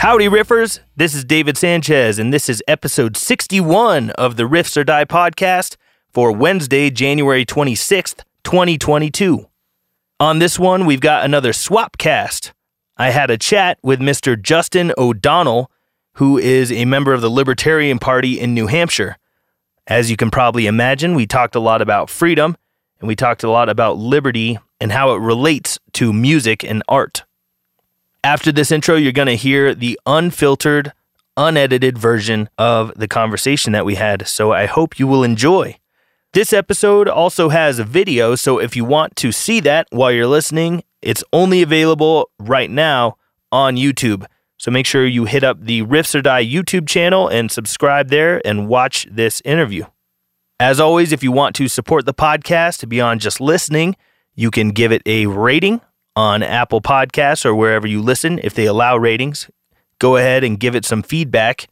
Howdy, Riffers. This is David Sanchez, and this is episode 61 of the Riffs or Die podcast for Wednesday, January 26th, 2022. On this one, we've got another swap cast. I had a chat with Mr. Justin O'Donnell, who is a member of the Libertarian Party in New Hampshire. As you can probably imagine, we talked a lot about freedom and we talked a lot about liberty and how it relates to music and art. After this intro, you're going to hear the unfiltered, unedited version of the conversation that we had, so I hope you will enjoy. This episode also has a video, so if you want to see that while you're listening, it's only available right now on YouTube. So make sure you hit up the Riffs or Die YouTube channel and subscribe there and watch this interview. As always, if you want to support the podcast beyond just listening, you can give it a rating on Apple Podcasts or wherever you listen. If they allow ratings, go ahead and give it some feedback.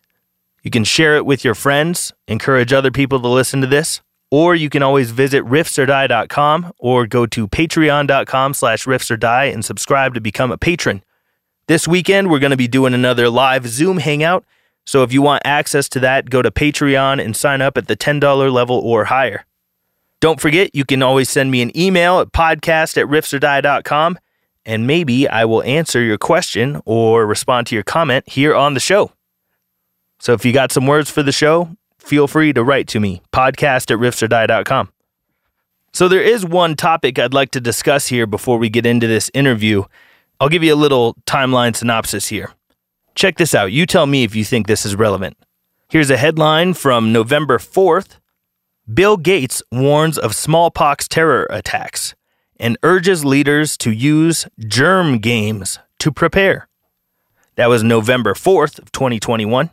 You can share it with your friends, encourage other people to listen to this, or you can always visit riffsordie.com or go to patreon.com slash riffsordie and subscribe to become a patron. This weekend, we're going to be doing another live Zoom hangout. So if you want access to that, go to Patreon and sign up at the $10 level or higher. Don't forget, you can always send me an email at podcast at riffsordie.com and maybe I will answer your question or respond to your comment here on the show. So if you got some words for the show, feel free to write to me, podcast at riffsordie.com. So there is one topic I'd like to discuss here before we get into this interview, I'll give you a little timeline synopsis here. Check this out. You tell me if you think this is relevant. Here's a headline from November 4th Bill Gates warns of smallpox terror attacks and urges leaders to use germ games to prepare. That was November 4th of 2021.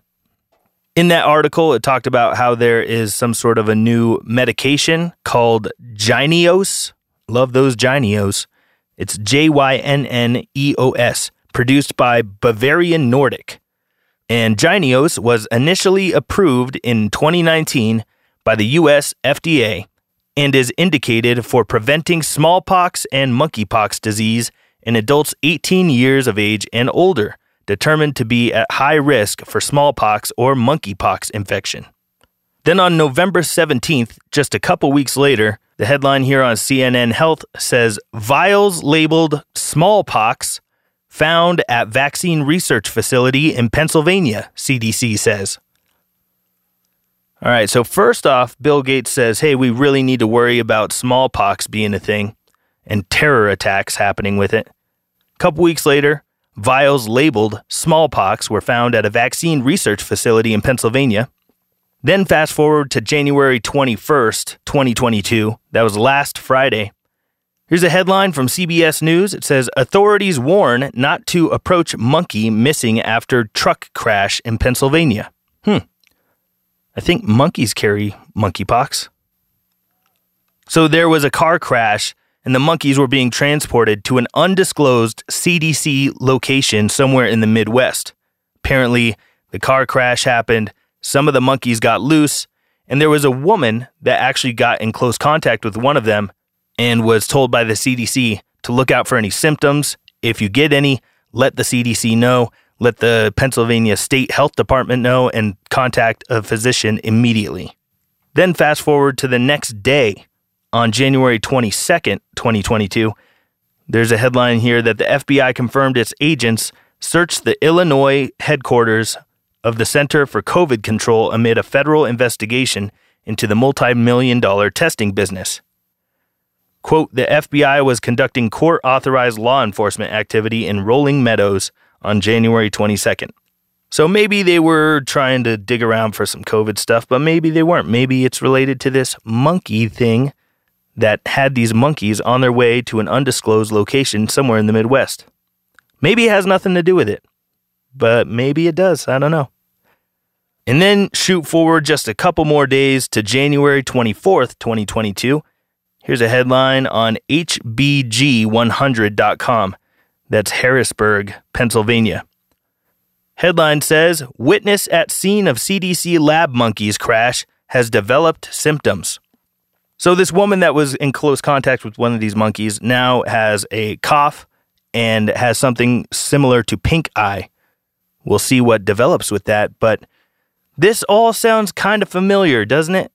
In that article, it talked about how there is some sort of a new medication called Jynneos. Love those Jynneos. It's J Y N N E O S, produced by Bavarian Nordic. And Jynneos was initially approved in 2019 by the US FDA and is indicated for preventing smallpox and monkeypox disease in adults 18 years of age and older, determined to be at high risk for smallpox or monkeypox infection. Then on November 17th, just a couple weeks later, the headline here on CNN Health says vials labeled smallpox found at vaccine research facility in Pennsylvania, CDC says. All right, so first off, Bill Gates says, hey, we really need to worry about smallpox being a thing and terror attacks happening with it. A couple weeks later, vials labeled smallpox were found at a vaccine research facility in Pennsylvania. Then fast forward to January 21st, 2022. That was last Friday. Here's a headline from CBS News. It says Authorities warn not to approach monkey missing after truck crash in Pennsylvania. Hmm. I think monkeys carry monkeypox. So there was a car crash, and the monkeys were being transported to an undisclosed CDC location somewhere in the Midwest. Apparently, the car crash happened some of the monkeys got loose, and there was a woman that actually got in close contact with one of them and was told by the CDC to look out for any symptoms. If you get any, let the CDC know, let the Pennsylvania State Health Department know, and contact a physician immediately. Then fast forward to the next day on January 22nd, 2022. There's a headline here that the FBI confirmed its agents searched the Illinois headquarters of the Center for COVID Control amid a federal investigation into the multi million dollar testing business. Quote The FBI was conducting court authorized law enforcement activity in Rolling Meadows on January 22nd. So maybe they were trying to dig around for some COVID stuff, but maybe they weren't. Maybe it's related to this monkey thing that had these monkeys on their way to an undisclosed location somewhere in the Midwest. Maybe it has nothing to do with it, but maybe it does. I don't know. And then shoot forward just a couple more days to January 24th, 2022. Here's a headline on HBG100.com. That's Harrisburg, Pennsylvania. Headline says Witness at scene of CDC lab monkeys crash has developed symptoms. So, this woman that was in close contact with one of these monkeys now has a cough and has something similar to pink eye we'll see what develops with that. But this all sounds kind of familiar, doesn't it?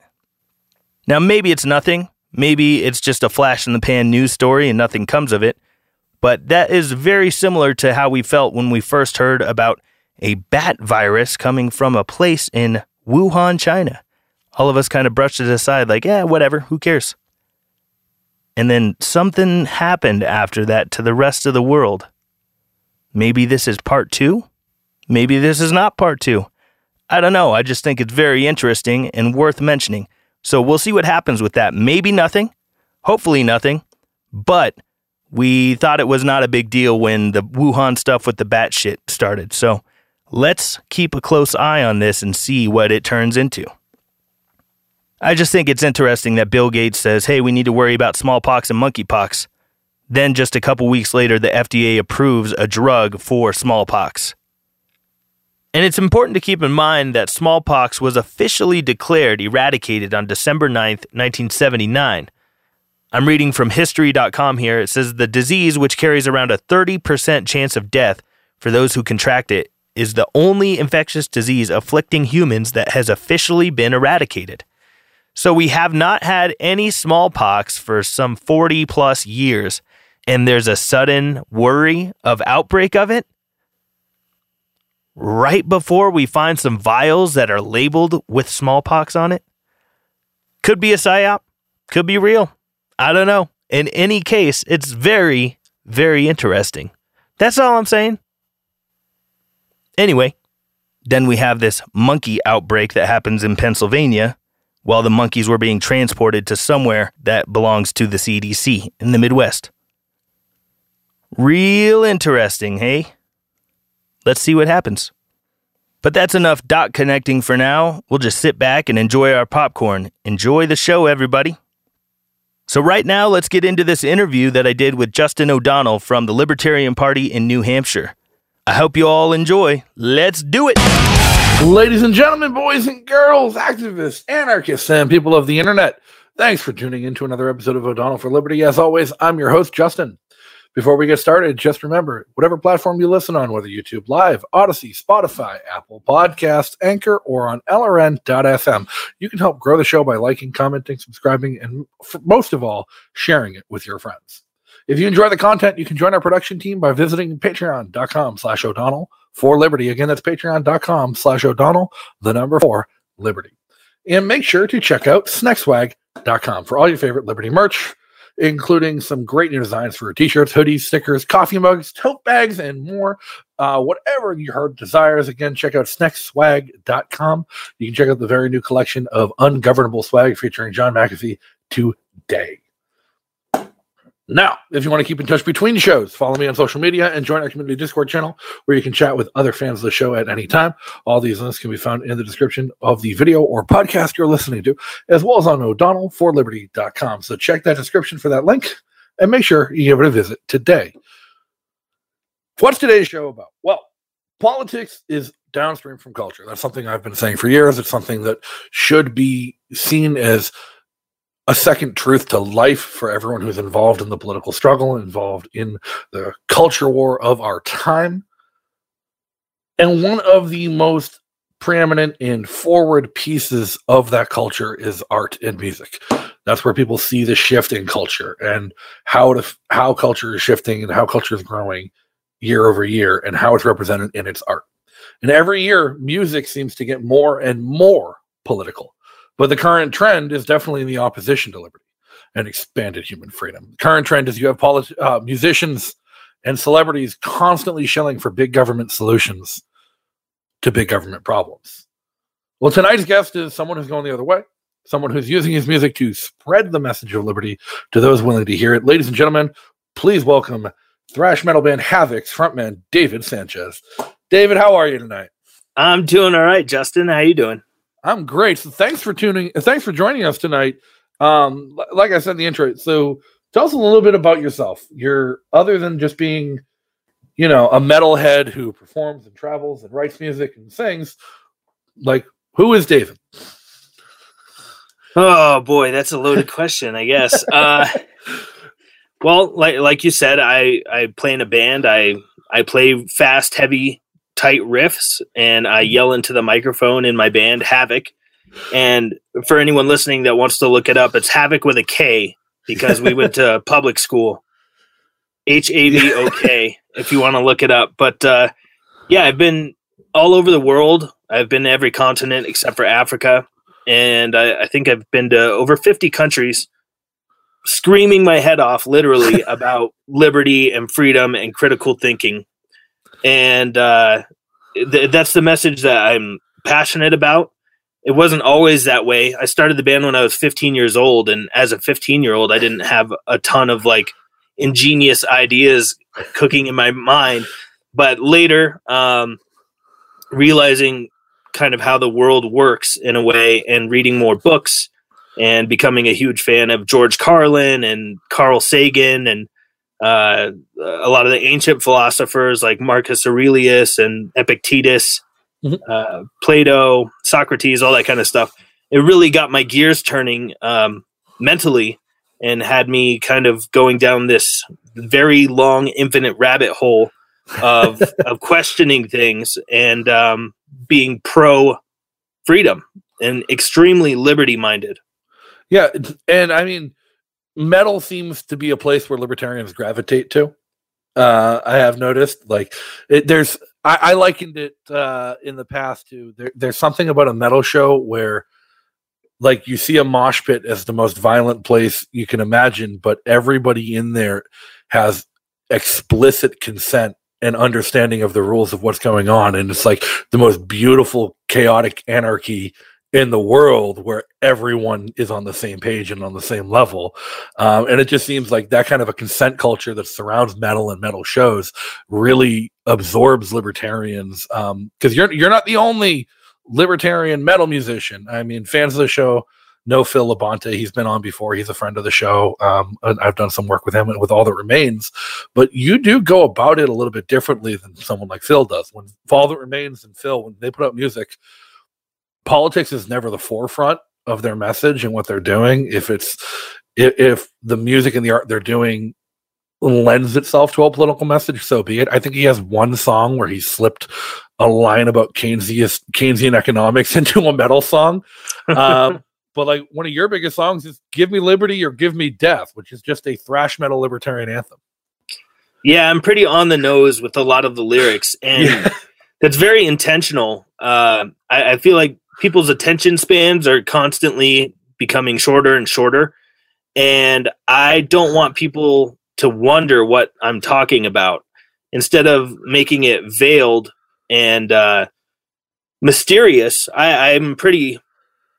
Now, maybe it's nothing. Maybe it's just a flash in the pan news story and nothing comes of it. But that is very similar to how we felt when we first heard about a bat virus coming from a place in Wuhan, China. All of us kind of brushed it aside, like, yeah, whatever, who cares? And then something happened after that to the rest of the world. Maybe this is part two? Maybe this is not part two. I don't know. I just think it's very interesting and worth mentioning. So we'll see what happens with that. Maybe nothing, hopefully nothing, but we thought it was not a big deal when the Wuhan stuff with the bat shit started. So let's keep a close eye on this and see what it turns into. I just think it's interesting that Bill Gates says, hey, we need to worry about smallpox and monkeypox. Then, just a couple weeks later, the FDA approves a drug for smallpox. And it's important to keep in mind that smallpox was officially declared eradicated on December 9th, 1979. I'm reading from history.com here. It says the disease, which carries around a 30% chance of death for those who contract it, is the only infectious disease afflicting humans that has officially been eradicated. So we have not had any smallpox for some 40 plus years, and there's a sudden worry of outbreak of it right before we find some vials that are labeled with smallpox on it? Could be a psyop, could be real. I don't know. In any case, it's very, very interesting. That's all I'm saying. Anyway, then we have this monkey outbreak that happens in Pennsylvania while the monkeys were being transported to somewhere that belongs to the CDC in the Midwest. Real interesting, hey? Let's see what happens. But that's enough dot connecting for now. We'll just sit back and enjoy our popcorn. Enjoy the show, everybody. So, right now, let's get into this interview that I did with Justin O'Donnell from the Libertarian Party in New Hampshire. I hope you all enjoy. Let's do it. Ladies and gentlemen, boys and girls, activists, anarchists, and people of the internet, thanks for tuning in to another episode of O'Donnell for Liberty. As always, I'm your host, Justin. Before we get started, just remember whatever platform you listen on, whether YouTube Live, Odysee, Spotify, Apple Podcasts, Anchor, or on LRN.FM, you can help grow the show by liking, commenting, subscribing, and most of all, sharing it with your friends. If you enjoy the content, you can join our production team by visiting patreon.com slash O'Donnell for Liberty. Again, that's patreon.com slash O'Donnell, the number four Liberty. And make sure to check out snackswag.com for all your favorite Liberty merch including some great new designs for t-shirts, hoodies, stickers, coffee mugs, tote bags, and more. Uh, whatever your heart desires. Again, check out snackswag.com. You can check out the very new collection of ungovernable swag featuring John McAfee today. Now, if you want to keep in touch between shows, follow me on social media and join our community Discord channel where you can chat with other fans of the show at any time. All these links can be found in the description of the video or podcast you're listening to, as well as on o'donnellforliberty.com. So check that description for that link and make sure you give it a visit today. What's today's show about? Well, politics is downstream from culture. That's something I've been saying for years. It's something that should be seen as a second truth to life for everyone who's involved in the political struggle, involved in the culture war of our time. And one of the most preeminent and forward pieces of that culture is art and music. That's where people see the shift in culture and how to, how culture is shifting and how culture is growing year over year and how it's represented in its art. And every year, music seems to get more and more political. But the current trend is definitely in the opposition to liberty and expanded human freedom. The current trend is you have polit- uh, musicians and celebrities constantly shelling for big government solutions to big government problems. Well, tonight's guest is someone who's going the other way, someone who's using his music to spread the message of liberty to those willing to hear it. Ladies and gentlemen, please welcome thrash metal band Havok's frontman David Sanchez. David, how are you tonight? I'm doing all right, Justin. How you doing? I'm great. So thanks for tuning. Thanks for joining us tonight. Um, like I said in the intro, so tell us a little bit about yourself. You're other than just being, you know, a metalhead who performs and travels and writes music and sings. Like, who is David? Oh boy, that's a loaded question. I guess. Uh, well, like like you said, I I play in a band. I I play fast, heavy tight riffs and I yell into the microphone in my band Havok. And for anyone listening that wants to look it up, it's Havok with a K because we went to public school. H A V O K if you want to look it up. But uh, yeah, I've been all over the world. I've been to every continent except for Africa. And I, I think I've been to over 50 countries screaming my head off literally about liberty and freedom and critical thinking. And uh, th- that's the message that I'm passionate about. It wasn't always that way. I started the band when I was 15 years old. And as a 15 year old, I didn't have a ton of like ingenious ideas cooking in my mind. But later, um, realizing kind of how the world works in a way and reading more books and becoming a huge fan of George Carlin and Carl Sagan and uh, a lot of the ancient philosophers like Marcus Aurelius and Epictetus, mm-hmm. uh, Plato, Socrates, all that kind of stuff. It really got my gears turning um, mentally and had me kind of going down this very long, infinite rabbit hole of of questioning things and um, being pro freedom and extremely liberty minded. Yeah, and I mean, metal seems to be a place where libertarians gravitate to. Uh, I have noticed, like, it, there's I, I, likened it uh, in the past to there, there's something about a metal show where, like, you see a mosh pit as the most violent place you can imagine, but everybody in there has explicit consent and understanding of the rules of what's going on, and it's like the most beautiful chaotic anarchy in the world where everyone is on the same page and on the same level. Um, and it just seems like that kind of a consent culture that surrounds metal and metal shows really absorbs libertarians. Because um, you're you're not the only libertarian metal musician. I mean, fans of the show know Phil Labonte. He's been on before. He's a friend of the show. Um, I've done some work with him and with All That Remains. But you do go about it a little bit differently than someone like Phil does. When All That Remains and Phil, when they put out music, politics is never the forefront of their message and what they're doing. If it's if, if the music and the art they're doing lends itself to a political message, so be it. I think he has one song where he slipped a line about Keynesian Keynesian economics into a metal song. Um, but like one of your biggest songs is "Give Me Liberty" or "Give Me Death," which is just a thrash metal libertarian anthem. Yeah, I'm pretty on the nose with a lot of the lyrics, and yeah. that's very intentional. Uh, I, I, feel like people's attention spans are constantly becoming shorter and shorter. And I don't want people to wonder what I'm talking about. Instead of making it veiled and uh, mysterious, I, I'm pretty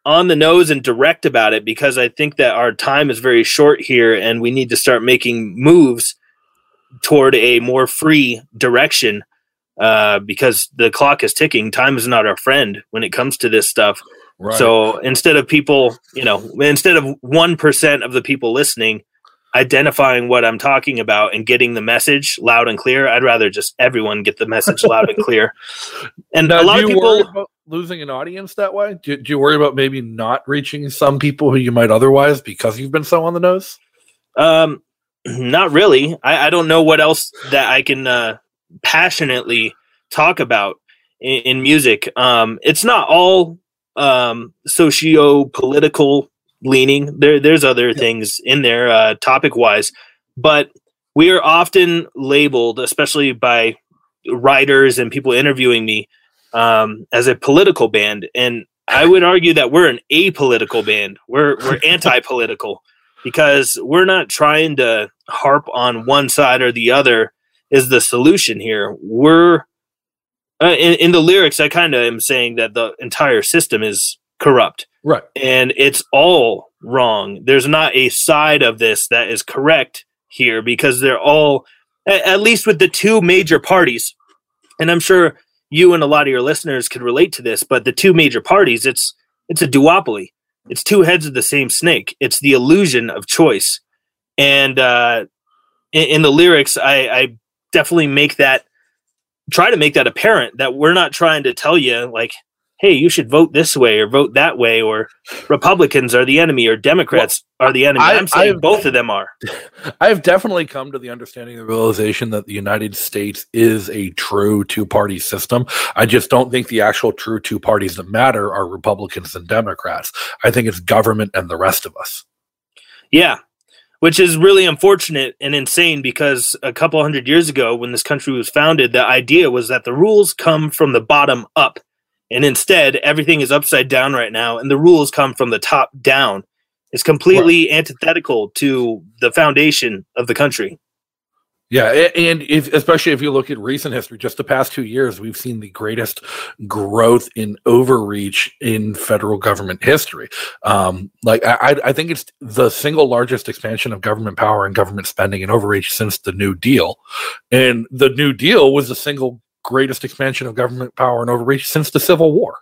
on the nose and direct about it because I think that our time is very short here and we need to start making moves toward a more free direction uh, because the clock is ticking. Time is not our friend when it comes to this stuff. Right. So instead of people, you know, instead of 1% of the people listening identifying what I'm talking about and getting the message loud and clear, I'd rather just everyone get the message loud and clear. And now, a lot of people losing an audience that way. Do, do, you worry about maybe not reaching some people who you might otherwise because you've been so on the nose? Um, not really. I, I don't know what else that I can uh, passionately talk about in, in music. Um, it's not all um, socio political leaning. There, there's other yeah. things in there, uh, topic wise, but we are often labeled, especially by writers and people interviewing me, um, as a political band. And I would argue that we're an apolitical band. We're we're anti-political because we're not trying to harp on one side or the other is the solution here. We're uh, in, in, the lyrics. I kind of am saying that the entire system is corrupt, right? And it's all wrong. There's not a side of this that is correct here because they're all, at, at least with the two major parties, and I'm sure you and a lot of your listeners can relate to this. But the two major parties, it's it's a duopoly. It's two heads of the same snake. It's the illusion of choice. And uh, in, in the lyrics, I, I definitely make that try to make that apparent that we're not trying to tell you like hey, you should vote this way or vote that way, or Republicans are the enemy or Democrats well, are the enemy. I, am saying I've, both of them are. I've definitely come to the understanding, the realization that the United States is a true two party system. I just don't think the actual true two parties that matter are Republicans and Democrats. I think it's government and the rest of us. Yeah, which is really unfortunate and insane because a couple hundred years ago, when this country was founded, the idea was that the rules come from the bottom up and instead, everything is upside down right now, and the rules come from the top down. It's completely right. antithetical to the foundation of the country. Yeah, and if, especially if you look at recent history, just the past two years, we've seen the greatest growth in overreach in federal government history. Um, like I, I think it's the single largest expansion of government power and government spending and overreach since the New Deal, and the New Deal was the single greatest expansion of government power and overreach since the Civil War.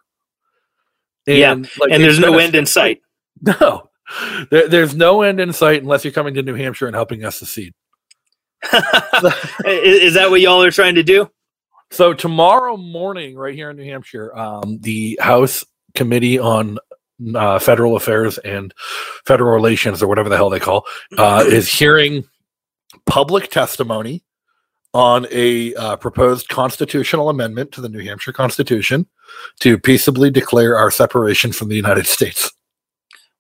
And, yeah, like, and there's no end in sight. No, there, there's no end in sight unless you're coming to New Hampshire and helping us secede. is that what y'all are trying to do? So tomorrow morning, right here in New Hampshire, um, the House Committee on uh, Federal Affairs and Federal Relations, or whatever the hell they call, uh, is hearing public testimony on a uh, proposed constitutional amendment to the New Hampshire Constitution to peaceably declare our separation from the United States.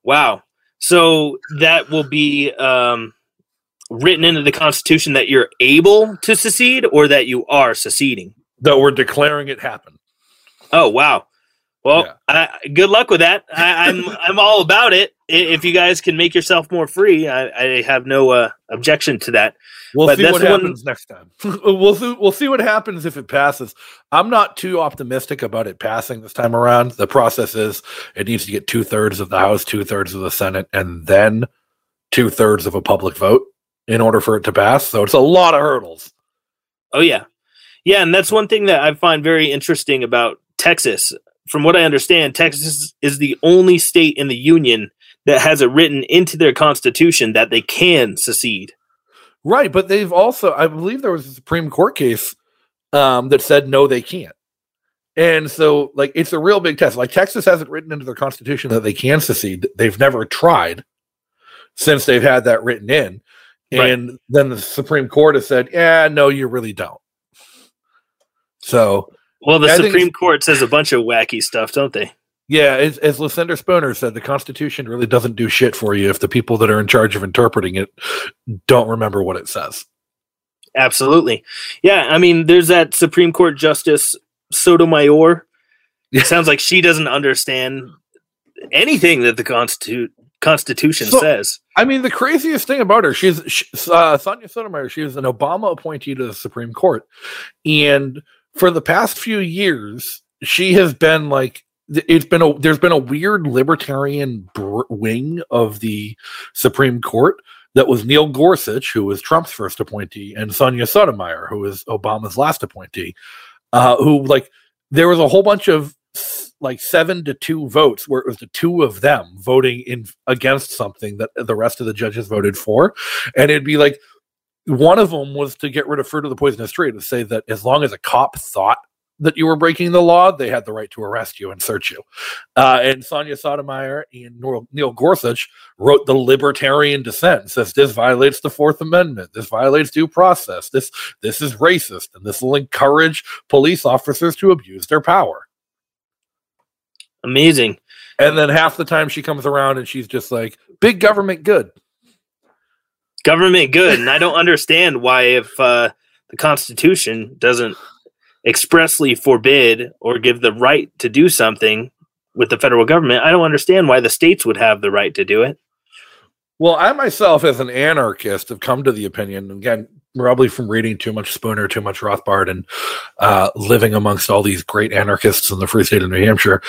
Wow. So that will be um, written into the Constitution that you're able to secede or that you are seceding? That we're declaring it happen. Oh, wow. Well, yeah. I, good luck with that. I, am I'm, I'm all about it. If you guys can make yourself more free, I, I have no uh, objection to that. We'll but see what happens next time. we'll see, we'll see what happens if it passes. I'm not too optimistic about it passing this time around. The process is it needs to get two thirds of the House, two thirds of the Senate, and then two thirds of a public vote in order for it to pass. So it's a lot of hurdles. Oh yeah, yeah, and that's one thing that I find very interesting about Texas. From what I understand, Texas is the only state in the union that has it written into their constitution that they can secede. Right, but they've also, I believe, there was a Supreme Court case um, that said no, they can't. And so, like, it's a real big test. Like, Texas has it written into their constitution that they can secede. They've never tried since they've had that written in. And right. then the Supreme Court has said, yeah, no, you really don't. So, well, the I Supreme Court says a bunch of wacky stuff, don't they? Yeah, as, as Lysander Spooner said, the Constitution really doesn't do shit for you if the people that are in charge of interpreting it don't remember what it says. Absolutely. Yeah, I mean, there's that Supreme Court Justice Sotomayor. It sounds like she doesn't understand anything that the Constitu- Constitution so, says. I mean, the craziest thing about her, she's she, uh, Sonia Sotomayor. She was an Obama appointee to the Supreme Court, and for the past few years, she has been like it's been a there's been a weird libertarian br- wing of the Supreme Court that was Neil Gorsuch, who was Trump's first appointee, and Sonia Sotomayor, who was Obama's last appointee, uh, who like there was a whole bunch of like seven to two votes where it was the two of them voting in against something that the rest of the judges voted for, and it'd be like one of them was to get rid of fruit of the poisonous tree to say that as long as a cop thought that you were breaking the law, they had the right to arrest you and search you. Uh, and Sonia Sotomayor and Neil Gorsuch wrote the libertarian dissent. Says this violates the Fourth Amendment. This violates due process. This this is racist, and this will encourage police officers to abuse their power. Amazing. And then half the time she comes around and she's just like, "Big government good." Government good, and I don't understand why if uh, the Constitution doesn't expressly forbid or give the right to do something with the federal government, I don't understand why the states would have the right to do it. Well, I myself, as an anarchist, have come to the opinion again, probably from reading too much Spooner, too much Rothbard, and uh, living amongst all these great anarchists in the free state of New Hampshire.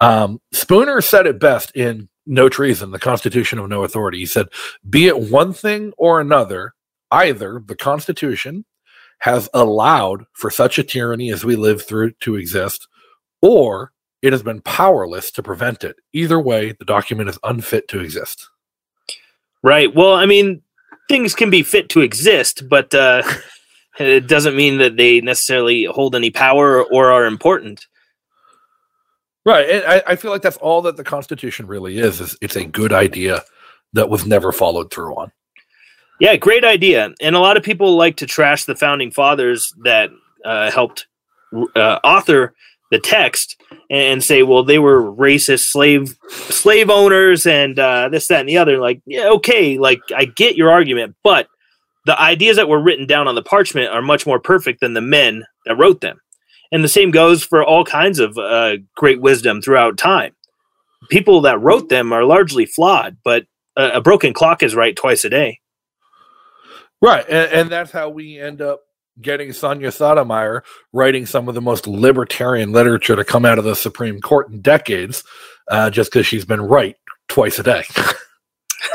Um, Spooner said it best in No Treason, the Constitution of No Authority. He said, Be it one thing or another, either the Constitution has allowed for such a tyranny as we live through to exist, or it has been powerless to prevent it. Either way, the document is unfit to exist. Right. Well, I mean, things can be fit to exist, but uh, it doesn't mean that they necessarily hold any power or are important. Right. And I, I feel like that's all that the Constitution really is, is it's a good idea that was never followed through on. Yeah, great idea. And a lot of people like to trash the founding fathers that uh, helped uh, author the text and say, well, they were racist slave slave owners and uh, this, that, and the other. Like, yeah, okay, like I get your argument, but the ideas that were written down on the parchment are much more perfect than the men that wrote them. And the same goes for all kinds of uh, great wisdom throughout time. People that wrote them are largely flawed, but a, a broken clock is right twice a day. Right. And, and that's how we end up getting Sonia Sotomayor writing some of the most libertarian literature to come out of the Supreme Court in decades, uh, just because she's been right twice a day.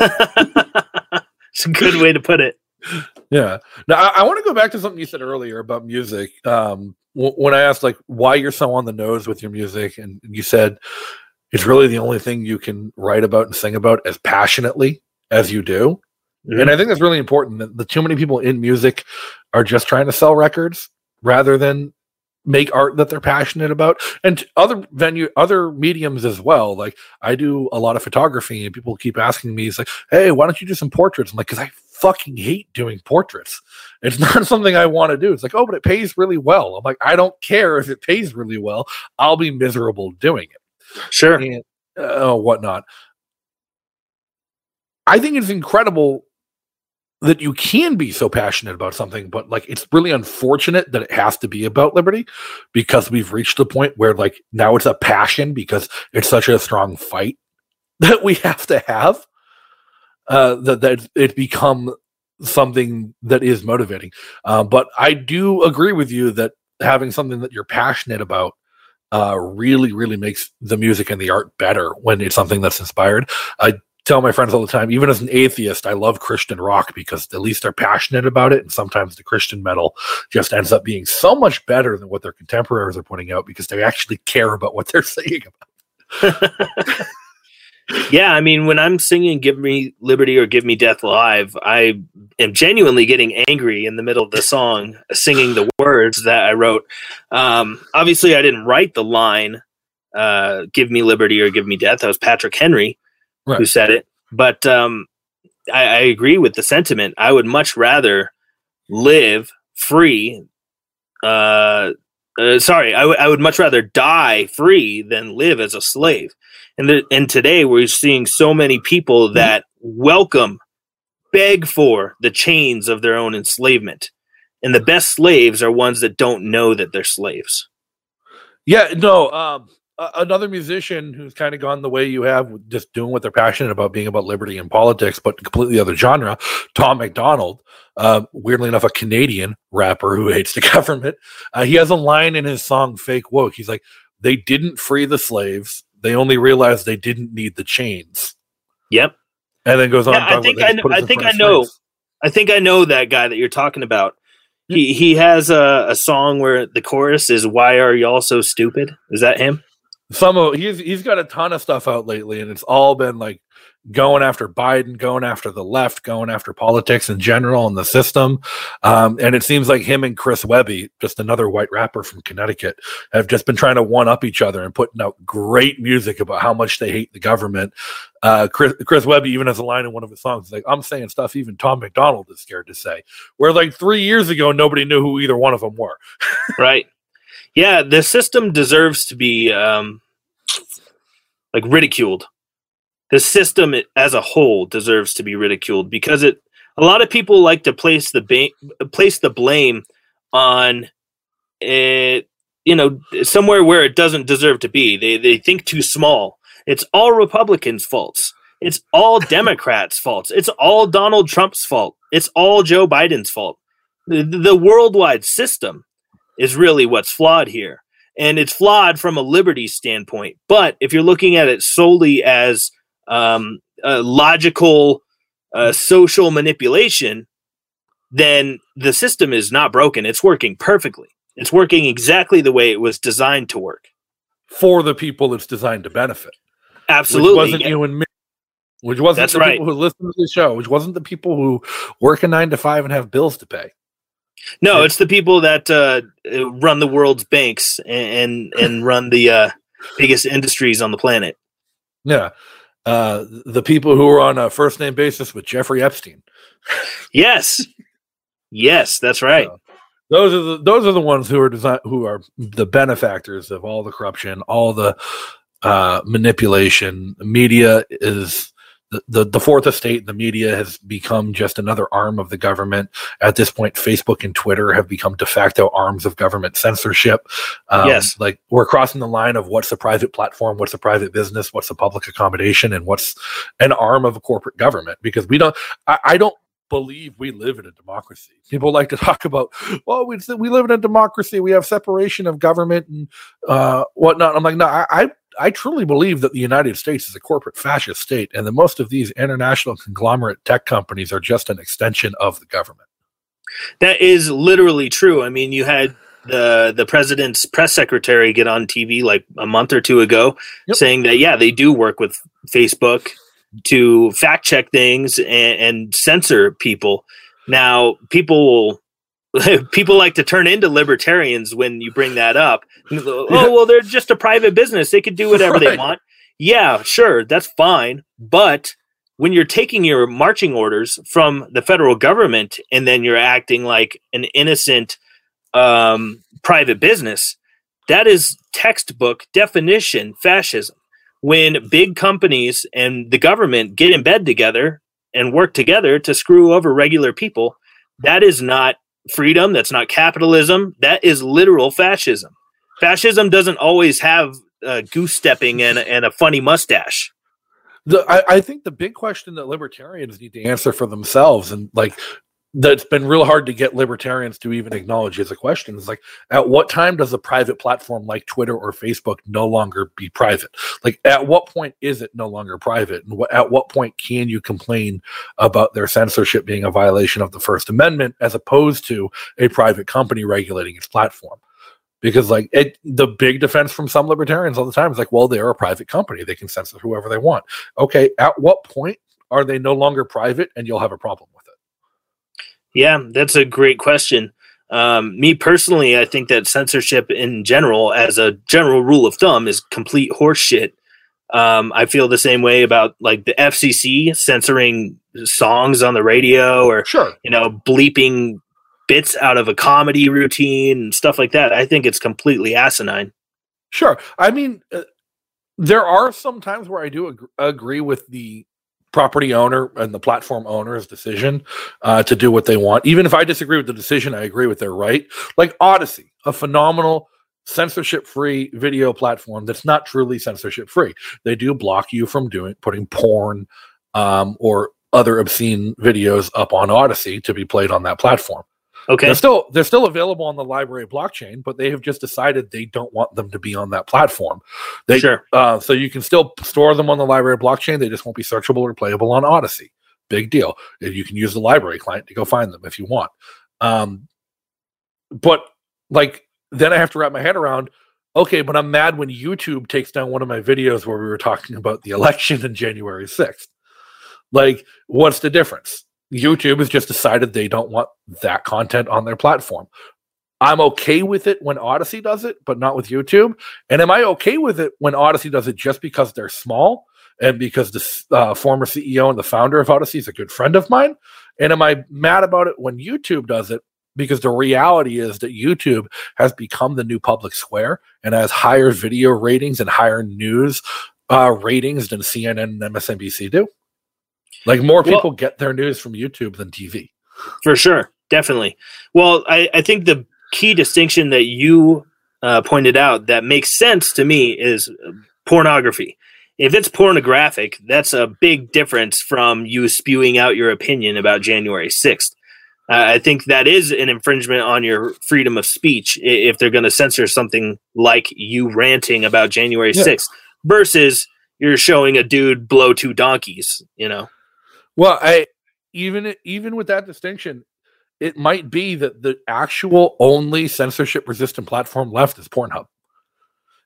it's a good way to put it. Yeah. Now I, I want to go back to something you said earlier about music. Um, when I asked like why you're so on the nose with your music, and you said it's really the only thing you can write about and sing about as passionately as you do. Mm-hmm. And I think that's really important that the too many people in music are just trying to sell records rather than make art that they're passionate about and other venue other mediums as well like i do a lot of photography and people keep asking me it's like hey why don't you do some portraits i'm like because i fucking hate doing portraits. It's not something i want to do. It's like oh but it pays really well. I'm like i don't care if it pays really well. I'll be miserable doing it. Sure. And uh, whatnot. I think it's incredible that you can be so passionate about something, but like it's really unfortunate that it has to be about liberty because we've reached the point where like now it's a passion because it's such a strong fight that we have to have uh, that that it become something that is motivating. Uh, but I do agree with you that having something that you're passionate about uh, really, really makes the music and the art better when it's something that's inspired. I tell my friends all the time, even as an atheist, I love Christian rock because at least they're passionate about it. And sometimes the Christian metal just ends up being so much better than what their contemporaries are putting out because they actually care about what they're saying about. yeah, I mean, when I'm singing Give Me Liberty or Give Me Death Alive, I am genuinely getting angry in the middle of the song, singing the words that I wrote. Um, obviously, I didn't write the line, uh, Give Me Liberty or Give Me Death. That was Patrick Henry right. who said it. But um, I, I agree with the sentiment. I would much rather live free. Uh, uh, sorry, I, w- I would much rather die free than live as a slave. And and today we're seeing so many people mm-hmm. that welcome, beg for the chains of their own enslavement. And the best slaves are ones that don't know that they're slaves. Yeah, no, um, another musician who's kind of gone the way you have, just doing what they're passionate about, being about liberty and politics, but completely other genre. Tom MacDonald, uh, weirdly enough, a Canadian rapper who hates the government. Uh, he has a line in his song "Fake Woke." He's like, "They didn't free the slaves; they only realized they didn't need the chains." Yep. And then goes on. Yeah, I think I know. I think I know. I think I know that guy that you're talking about. He he has a, a song where the chorus is "Why are y'all so stupid?" Is that him? some of he's he's got a ton of stuff out lately, and it's all been like going after Biden, going after the left, going after politics in general and the system. Um, and it seems like him and Chris Webby, just another white rapper from Connecticut, have just been trying to one up each other and putting out great music about how much they hate the government. Uh, Chris, Chris Webby even has a line in one of his songs like, I'm saying stuff even Tom MacDonald is scared to say. Where like three years ago, nobody knew who either one of them were. right. Yeah, the system deserves to be um, like ridiculed. The system as a whole deserves to be ridiculed because it. A lot of people like to place the ba- place the blame on it. You know, somewhere where it doesn't deserve to be. They they think too small. It's all Republicans' faults. It's all Democrats' faults. It's all Donald Trump's fault. It's all Joe Biden's fault. The, the worldwide system is really what's flawed here. And it's flawed from a liberty standpoint. But if you're looking at it solely as um, logical uh, social manipulation, then the system is not broken. It's working perfectly. It's working exactly the way it was designed to work. For the people it's designed to benefit. Absolutely. Which wasn't yeah. you and me. Which wasn't That's the right. people who listen to the show, which wasn't the people who work a nine to five and have bills to pay. No, it's the people that uh, run the world's banks and and, run the uh, biggest industries on the planet. Yeah. Uh, the people who were on a first name basis with Jeffrey Epstein. Yes. Yes, that's right. So, those are the those are the ones who are design, who are the benefactors of all the corruption, all the uh, manipulation. Media is the, the, the fourth estate. The media has become just another arm of the government. At this point, Facebook and Twitter have become de facto arms of government censorship. Um, Yes. like we're crossing the line of what's a private platform, what's a private business, what's a public accommodation, and what's an arm of a corporate government. Because we don't, I, I don't believe we live in a democracy. People like to talk about, well, we, we live in a democracy. We have separation of government and uh, whatnot. I'm like, no, I, I, I truly believe that the United States is a corporate fascist state, and that most of these international conglomerate tech companies are just an extension of the government. That is literally true. I mean, you had the the president's press secretary get on TV like a month or two ago Yep. saying that yeah, they do work with Facebook to fact check things and, and censor people. Now, people will people like to turn into libertarians when you bring that up. Oh, well, they're just a private business. They could do whatever they want. Yeah, sure, that's fine. But when you're taking your marching orders from the federal government and then you're acting like an innocent um, private business, that is textbook definition fascism. When big companies and the government get in bed together and work together to screw over regular people, that is not freedom. That's not capitalism. That is literal fascism. Fascism doesn't always have uh, goose stepping and, and a funny mustache. The, I, I think the big question that libertarians need to answer for themselves, and like that's been real hard to get libertarians to even acknowledge as a question, is like, at what time does a private platform like Twitter or Facebook no longer be private? Like, at what point is it no longer private? And at what point can you complain about their censorship being a violation of the First Amendment as opposed to a private company regulating its platform? because like it the big defense from some libertarians all the time is like well they're a private company they can censor whoever they want okay at what point are they no longer private and you'll have a problem Yeah, that's a great question. Um, me personally, I think that censorship in general, as a general rule of thumb, is complete horseshit. Um, I feel the same way about like the FCC censoring songs on the radio or sure you know bleeping bits out of a comedy routine and stuff like that. I think it's completely asinine. sure i mean uh, there are some times where i do ag- agree with the property owner and the platform owner's decision uh, to do what they want. Even if i disagree with the decision i agree with their right. Like Odysee a phenomenal censorship free video platform that's not truly censorship free they do block you from doing putting porn um, or other obscene videos up on Odysee to be played on that platform Okay, they're still they're still available on the LBRY blockchain, but they have just decided they don't want them to be on that platform. They sure. uh, so you can still store them on the LBRY blockchain. They just won't be searchable or playable on Odysee. Big deal. You can use the LBRY client to go find them if you want. Um, but like then I have to wrap my head around. Okay, but I'm mad when YouTube takes down one of my videos where we were talking about the election in January 6th. Like, what's the difference? YouTube has just decided they don't want that content on their platform. I'm okay with it when Odysee does it, but not with YouTube. And am I okay with it when Odysee does it just because they're small and because the uh, former CEO and the founder of Odysee is a good friend of mine? And am I mad about it when YouTube does it? Because the reality is that YouTube has become the new public square and has higher video ratings and higher news uh, ratings than CNN and MSNBC do. Like more Well- people get their news from YouTube than TV. For sure, definitely. Well, I, I think the key distinction that you uh, pointed out that makes sense to me is uh, pornography. If it's pornographic, that's a big difference from you spewing out your opinion about January 6th. Uh, I think that is an infringement on your freedom of speech if they're going to censor something like you ranting about January Yeah. 6th versus you're showing a dude blow two donkeys, you know? Well, I even even with that distinction, it might be that the actual only censorship resistant platform left is Pornhub.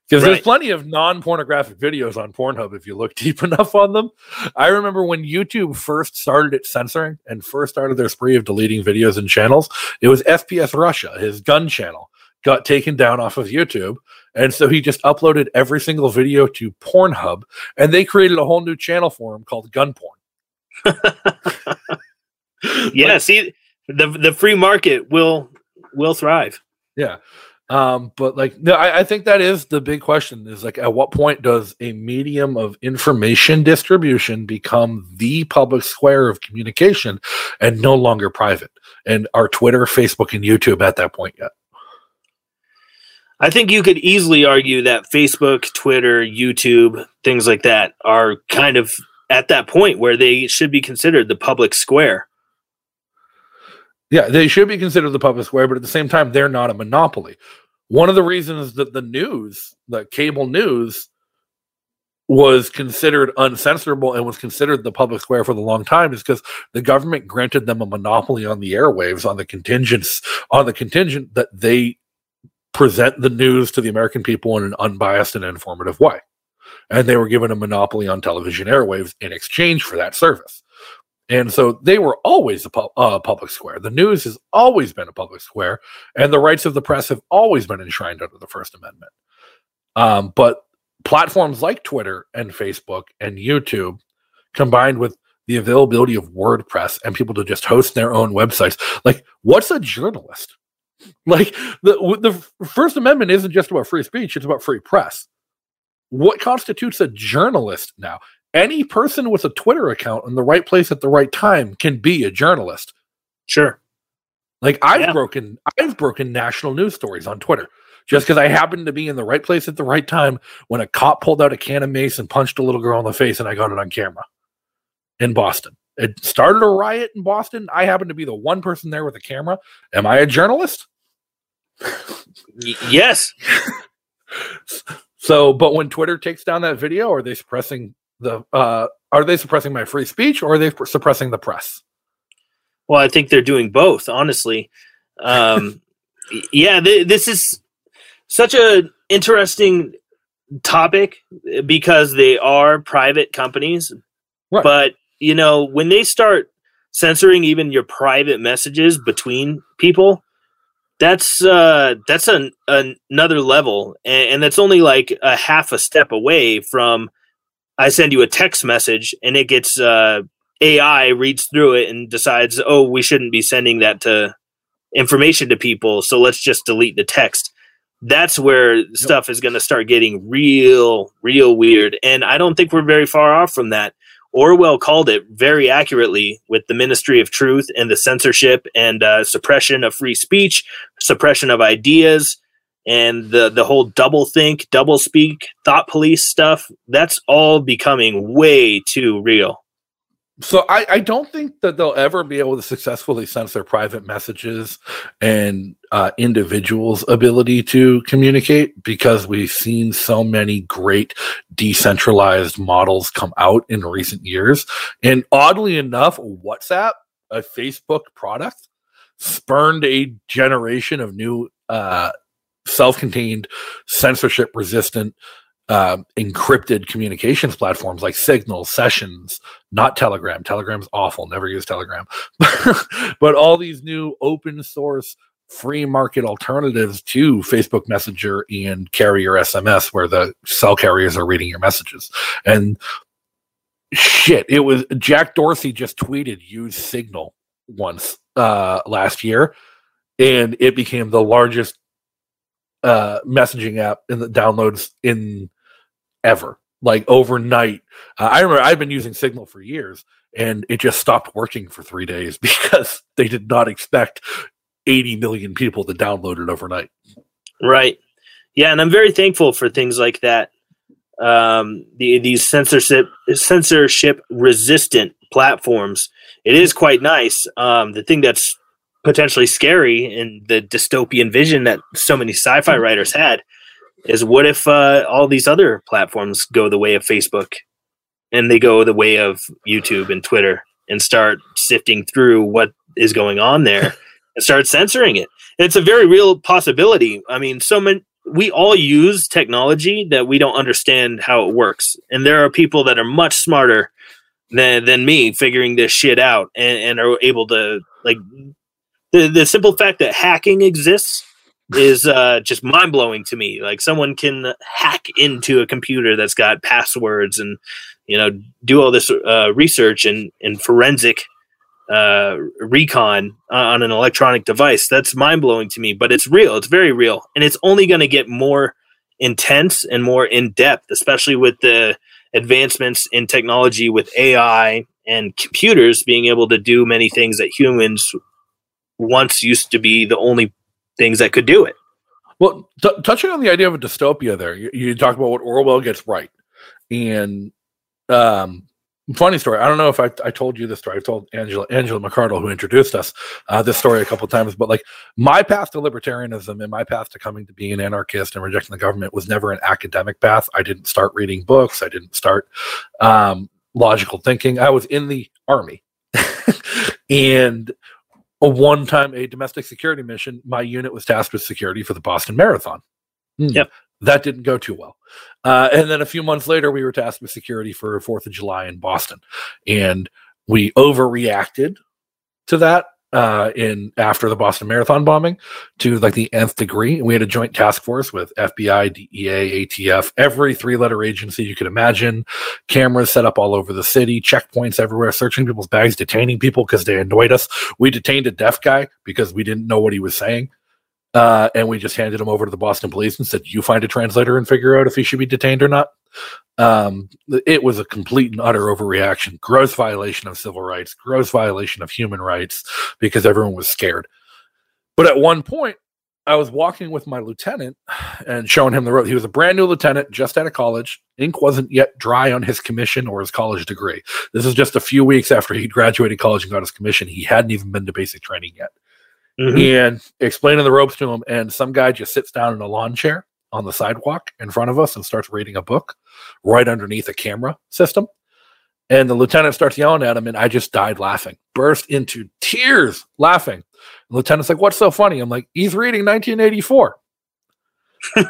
Because there's plenty of non pornographic videos on Pornhub if you look deep enough on them. I remember when YouTube first started its censoring and first started their spree of deleting videos and channels, it was FPS Russia, his gun channel, got taken down off of YouTube. And so he just uploaded every single video to Pornhub and they created a whole new channel for him called Gun Porn. yeah, like, see the the free market will will thrive. Yeah. Um, but like, no, I, I, think that is the big question is like, at what point does a medium of information distribution become the public square of communication and no longer private? And are Twitter, Facebook, and YouTube at that point yet? I think you could easily argue that Facebook, Twitter, YouTube, things like that are kind of at that point where they should be considered the public square. Yeah, they should be considered the public square, but at the same time, they're not a monopoly. One of the reasons that the news, the cable news, was considered uncensorable and was considered the public square for the long time is because the government granted them a monopoly on the airwaves on the contingents on the contingent that they present the news to the American people in an unbiased and informative way. And they were given a monopoly on television airwaves in exchange for that service. And so they were always a pu- uh, public square. The news has always been a public square, and the rights of the press have always been enshrined under the First Amendment. Um, but platforms like Twitter and Facebook and YouTube, combined with the availability of WordPress and people to just host their own websites, like what's a journalist? Like the the First Amendment isn't just about free speech; it's about free press. What constitutes a journalist now? any person with a Twitter account in the right place at the right time can be a journalist. Sure. Like I've yeah. broken I've broken national news stories on Twitter just because I happened to be in the right place at the right time when a cop pulled out a can of mace and punched a little girl in the face and I got it on camera in Boston. It started a riot in Boston. I happened to be the one person there with a camera. Am I a journalist? yes. so, but when Twitter takes down that video, are they suppressing the uh, are they suppressing my free speech or are they suppressing the press? Well, I think they're doing both, honestly. Um, yeah, th- this is such a interesting topic because they are private companies. Right. But you know, when they start censoring even your private messages between people, that's uh, that's an, another level, and, and that's only like a half a step away from I send you a text message and it gets uh, AI reads through it and decides, oh, we shouldn't be sending that to information to people, so let's just delete the text. That's where stuff is going to start getting real, real weird. And I don't think we're very far off from that. Orwell called it very accurately with the Ministry of Truth and the censorship and uh, suppression of free speech, suppression of ideas, and the the whole double think, double speak, thought police stuff, that's all becoming way too real. So I, I don't think that they'll ever be able to successfully censor private messages and uh, individuals' ability to communicate because we've seen so many great decentralized models come out in recent years. And oddly enough, WhatsApp, a Facebook product, spurned a generation of new uh, self-contained, censorship-resistant, uh, encrypted communications platforms like Signal, Sessions, not Telegram. Telegram's awful. Never use Telegram. but all these new open source free market alternatives to Facebook Messenger and Carrier SMS, where the cell carriers are reading your messages. And shit, it was Jack Dorsey just tweeted use Signal once uh, last year, and it became the largest uh, messaging app in the downloads in ever. Like overnight, uh, I remember I've been using Signal for years, and it just stopped working for three days because they did not expect 80 million people to download it overnight. Right. Yeah, and I'm very thankful for things like that. Um, the, these censorship censorship resistant platforms. It is quite nice. Um, the thing that's potentially scary in the dystopian vision that so many sci-fi mm-hmm. writers had is what if uh, all these other platforms go the way of Facebook and they go the way of YouTube and Twitter and start sifting through what is going on there and start censoring it. It's a very real possibility. I mean, so many we all use technology that we don't understand how it works, and there are people that are much smarter than than me figuring this shit out and, and are able to like the the simple fact that hacking exists is uh, just mind blowing to me. Like someone can hack into a computer that's got passwords and you know do all this uh, research and and forensic uh, recon on an electronic device. That's mind blowing to me, but it's real. It's very real, and it's only going to get more intense and more in depth, especially with the advancements in technology with AI and computers being able to do many things that humans once used to be the only things that could do it. Well, t- touching on the idea of a dystopia, there you, you talk about what Orwell gets right, and um, funny story. I don't know if I, I told you this story. I've told Angela Angela McArdle, who introduced us, uh, this story a couple times. But like my path to libertarianism and my path to coming to being an anarchist and rejecting the government was never an academic path. I didn't start reading books. I didn't start um, logical thinking. I was in the army, and a one time a domestic security mission, my unit was tasked with security for the Boston Marathon. Hmm. Yep. That didn't go too well. Uh, and then a few months later, we were tasked with security for Fourth of July in Boston, and we overreacted to that uh, in after the Boston Marathon bombing to like the nth degree. We had a joint task force with FBI, DEA, ATF, every three letter agency you could imagine, cameras set up all over the city, checkpoints everywhere, searching people's bags, detaining people because they annoyed us. We detained a deaf guy because we didn't know what he was saying. Uh, and we just handed him over to the Boston police and said, "You find a translator and figure out if he should be detained or not." Um, it was a complete and utter overreaction, gross violation of civil rights, gross violation of human rights, because everyone was scared. But at one point, I was walking with my lieutenant and showing him the road. He was a brand new lieutenant, just out of college. Ink wasn't yet dry on his commission or his college degree. This is just a few weeks after he graduated college and got his commission. He hadn't even been to basic training yet mm-hmm. and explaining the ropes to him. And some guy just sits down in a lawn chair on the sidewalk in front of us and starts reading a book right underneath a camera system. And the lieutenant starts yelling at him, and I just died laughing, burst into tears laughing. The lieutenant's like, What's so funny? I'm like, He's reading 1984. and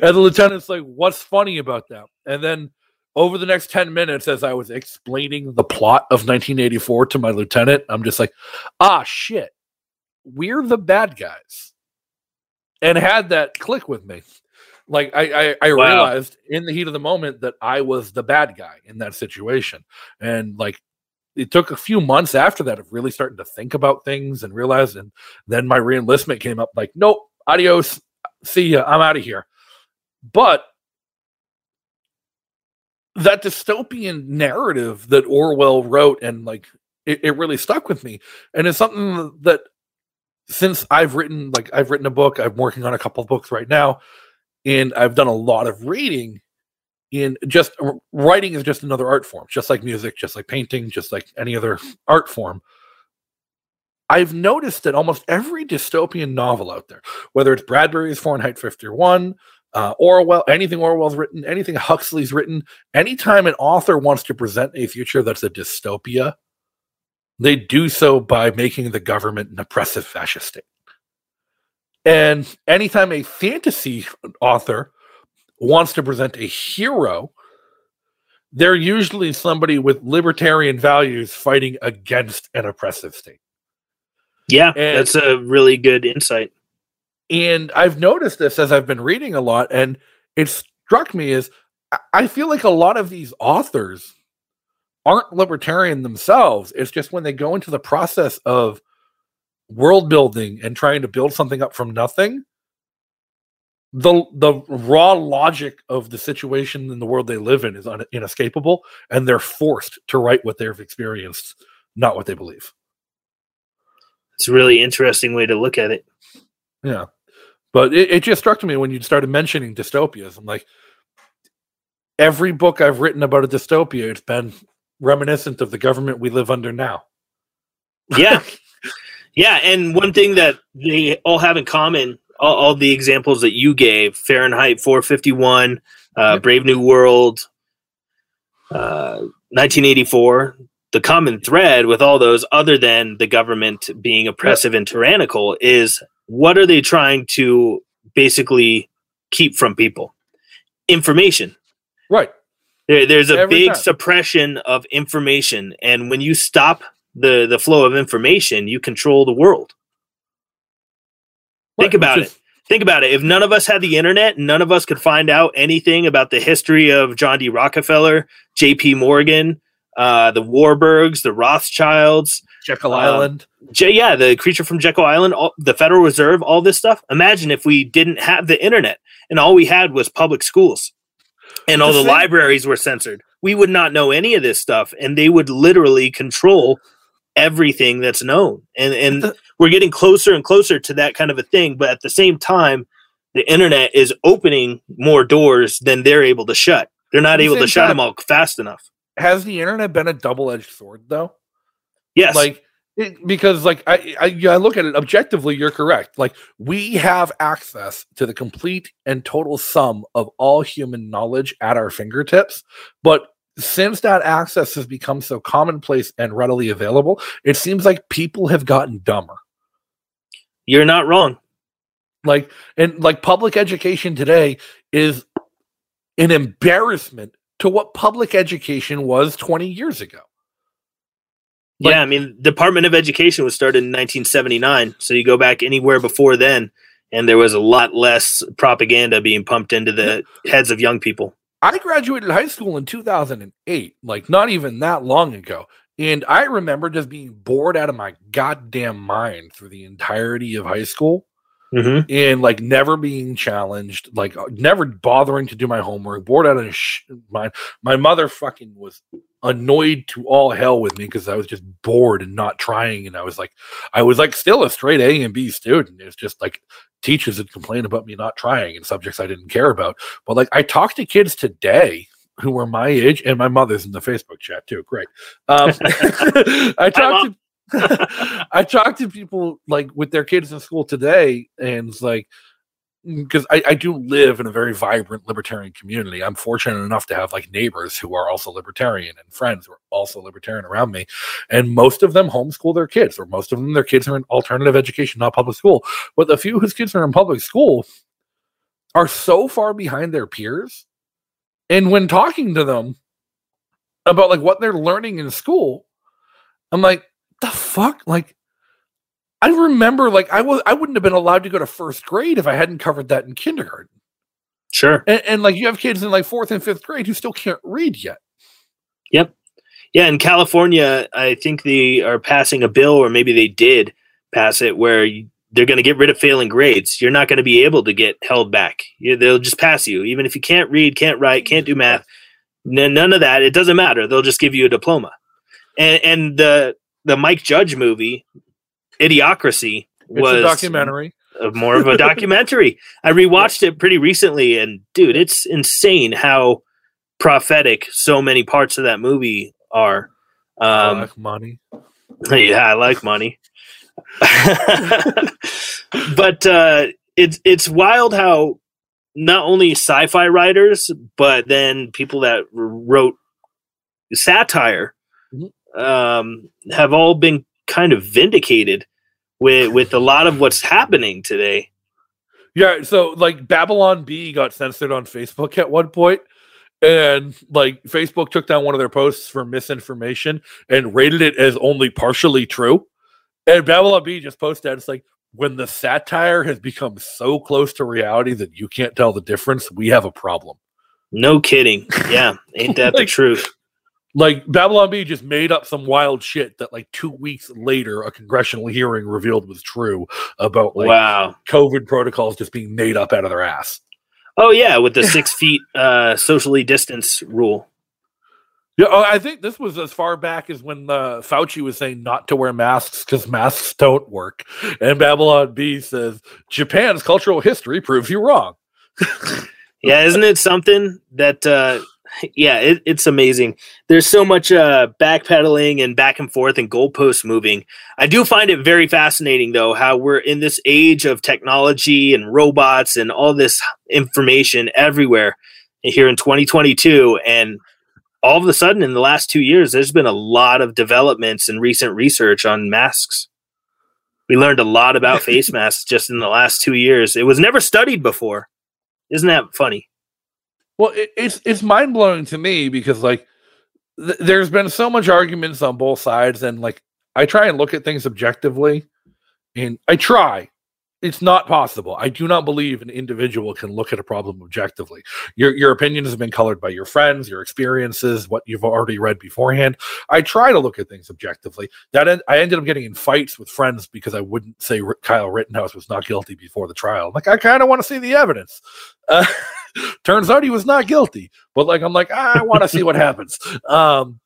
the lieutenant's like, What's funny about that? And then over the next 10 minutes, as I was explaining the plot of 1984 to my lieutenant, I'm just like, ah, shit, we're the bad guys. And had that click with me. Like, I, I, I wow. realized in the heat of the moment that I was the bad guy in that situation. And like, it took a few months after that of really starting to think about things and realize. And then my reenlistment came up like, nope, adios, see ya, I'm out of here. But that dystopian narrative that Orwell wrote and like it, it, really stuck with me. And it's something that since I've written like I've written a book, I'm working on a couple of books right now, and I've done a lot of reading. In just writing is just another art form, just like music, just like painting, just like any other art form. I've noticed that almost every dystopian novel out there, whether it's Bradbury's Fahrenheit 51, uh, Orwell, anything Orwell's written, anything Huxley's written, anytime an author wants to present a future that's a dystopia, they do so by making the government an oppressive fascist state. And anytime a fantasy author wants to present a hero, they're usually somebody with libertarian values fighting against an oppressive state. Yeah, and, that's a really good insight. And I've noticed this as I've been reading a lot, and it struck me as I feel like a lot of these authors aren't libertarian themselves. It's just when they go into the process of world building and trying to build something up from nothing, the the raw logic of the situation in the world they live in is un, inescapable, and they're forced to write what they've experienced, not what they believe. It's a really interesting way to look at it. Yeah. But it, it just struck me when you started mentioning dystopias. I'm like, every book I've written about a dystopia, it's been reminiscent of the government we live under now. Yeah. yeah. And one thing that they all have in common, all, all the examples that you gave Fahrenheit 451, uh, Brave New World, uh, 1984, the common thread with all those, other than the government being oppressive and tyrannical, is what are they trying to basically keep from people? Information. Right. There, there's a Every big time. suppression of information, and when you stop the the flow of information, you control the world. Think about it. Think about it. If none of us had the internet, none of us could find out anything about the history of John D. Rockefeller, J.P. Morgan, uh, the Warburgs, the Rothschilds, Jekyll Um, Island. J- yeah, the creature from Jekyll Island, all, the Federal Reserve, all this stuff. Imagine if we didn't have the internet and all we had was public schools and all The the libraries were censored. We would not know any of this stuff and they would literally control everything that's known. And and The- we're getting closer and closer to that kind of a thing, but at the same time the internet is opening more doors than they're able to shut. They're not able to shut them all fast enough. Has the internet been a double edged sword though? Yes. Like it, because like I, I I look at it objectively, you're correct. Like we have access to the complete and total sum of all human knowledge at our fingertips, but since that access has become so commonplace and readily available, it seems like people have gotten dumber. you're not wrong. Like and like public education today is an embarrassment to what public education was 20 years ago. Like- yeah, I mean, Department of Education was started in 1979, so you go back anywhere before then, and there was a lot less propaganda being pumped into the heads of young people. I graduated high school in 2008, like not even that long ago. And I remember just being bored out of my goddamn mind through the entirety of high school Mm-hmm. and like never being challenged, like never bothering to do my homework, bored out of sh- mind. My mother fucking was annoyed to all hell with me because I was just bored and not trying. And I was like, I was like still a straight A and B student. It's just like teachers would complain about me not trying in subjects I didn't care about. But like I talk to kids today who were my age, and my mother's in the Facebook chat too. Great. Um, I talk to I talked to people like with their kids in school today, and it's like Mm, because I, I do live in a very vibrant libertarian community. I'm fortunate enough to have like neighbors who are also libertarian and friends who are also libertarian around me. And most of them homeschool their kids, or most of them, their kids are in alternative education, not public school. But the few whose kids are in public school are so far behind their peers. And when talking to them about like what they're learning in school, I'm like, the fuck? Like, I remember like I was I wouldn't have been allowed to go to first grade if I hadn't covered that in kindergarten. Sure. And, and like you have kids in like fourth and fifth grade who still can't read yet. Yep. Yeah, in California, I think they are passing a bill, or maybe they did pass it, where you, they're going to get rid of failing grades. You're not going to be able to get held back. You, they'll just pass you, even if you can't read, can't write, can't do math. N- none of that. It doesn't matter. They'll just give you a diploma. And and the the Mike Judge movie, Idiocracy, It's was a documentary. more of a documentary. I rewatched it pretty recently, and dude, it's insane how prophetic so many parts of that movie are. Um, I like money. yeah, I like money, but uh, it's it's wild how not only sci-fi writers, but then people that wrote satire Mhm. um, have all been kind of vindicated with with a lot of what's happening today. Yeah, so like Babylon Bee got censored on Facebook at one point, and like Facebook took down one of their posts for misinformation and rated it as only partially true. And Babylon Bee just posted it's like when the satire has become so close to reality that you can't tell the difference, we have a problem. No kidding. Yeah, ain't that the truth? Like Babylon Bee just made up some wild shit that like two weeks later a congressional hearing revealed was true about like wow. COVID protocols just being made up out of their ass. Oh yeah, with the six feet uh, socially distance rule. Yeah, oh, I think this was as far back as when uh, Fauci was saying not to wear masks because masks don't work, and Babylon Bee says Japan's cultural history proves you wrong. Yeah, isn't it something that? Uh, yeah, it, it's amazing. There's so much uh, backpedaling and back and forth and goalposts moving. I do find it very fascinating, though, how we're in this age of technology and robots and all this information everywhere here in 2022, and all of a sudden, in the last two years, there's been a lot of developments and recent research on masks. We learned a lot about face masks just in the last two years. It was never studied before. Isn't that funny? Well, it, it's it's mind blowing to me because like th- there's been so much arguments on both sides, and like I try and look at things objectively, and I try. it's not possible. I do not believe an individual can look at a problem objectively. Your your opinions have been colored by your friends, your experiences, what you've already read beforehand. I try to look at things objectively. That en- I ended up getting in fights with friends because I wouldn't say R- Kyle Rittenhouse was not guilty before the trial. Like I kind of want to see the evidence. Uh, turns out he was not guilty, but like I'm like I want to see what happens. Um,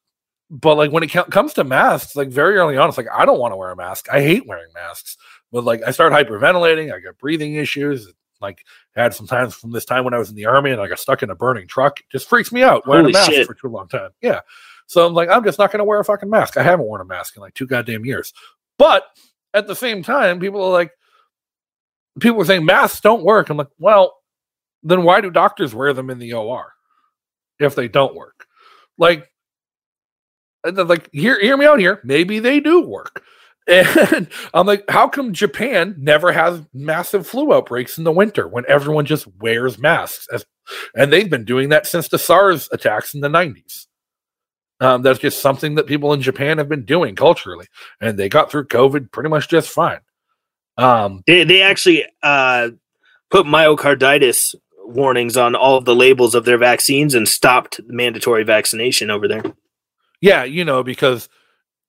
but like when it co- comes to masks, like very early on, it's like I don't want to wear a mask. I hate wearing masks but like I start hyperventilating. I got breathing issues. Like had some times from this time when I was in the army and I got stuck in a burning truck. It just freaks me out wearing Holy a mask shit. for too long time. Yeah. So I'm like, I'm just not going to wear a fucking mask. I haven't worn a mask in like two goddamn years. But at the same time, people are like, people are saying masks don't work. I'm like, well, then why do doctors wear them in the OR if they don't work? Like, like hear hear me out here. Maybe they do work. And I'm like, how come Japan never has massive flu outbreaks in the winter when everyone just wears masks? As, and they've been doing that since the SARS attacks in the 90s. Um, that's just something that people in Japan have been doing culturally, and they got through COVID pretty much just fine. Um, They they actually uh, put myocarditis warnings on all of the labels of their vaccines and stopped mandatory vaccination over there. yeah, you know, because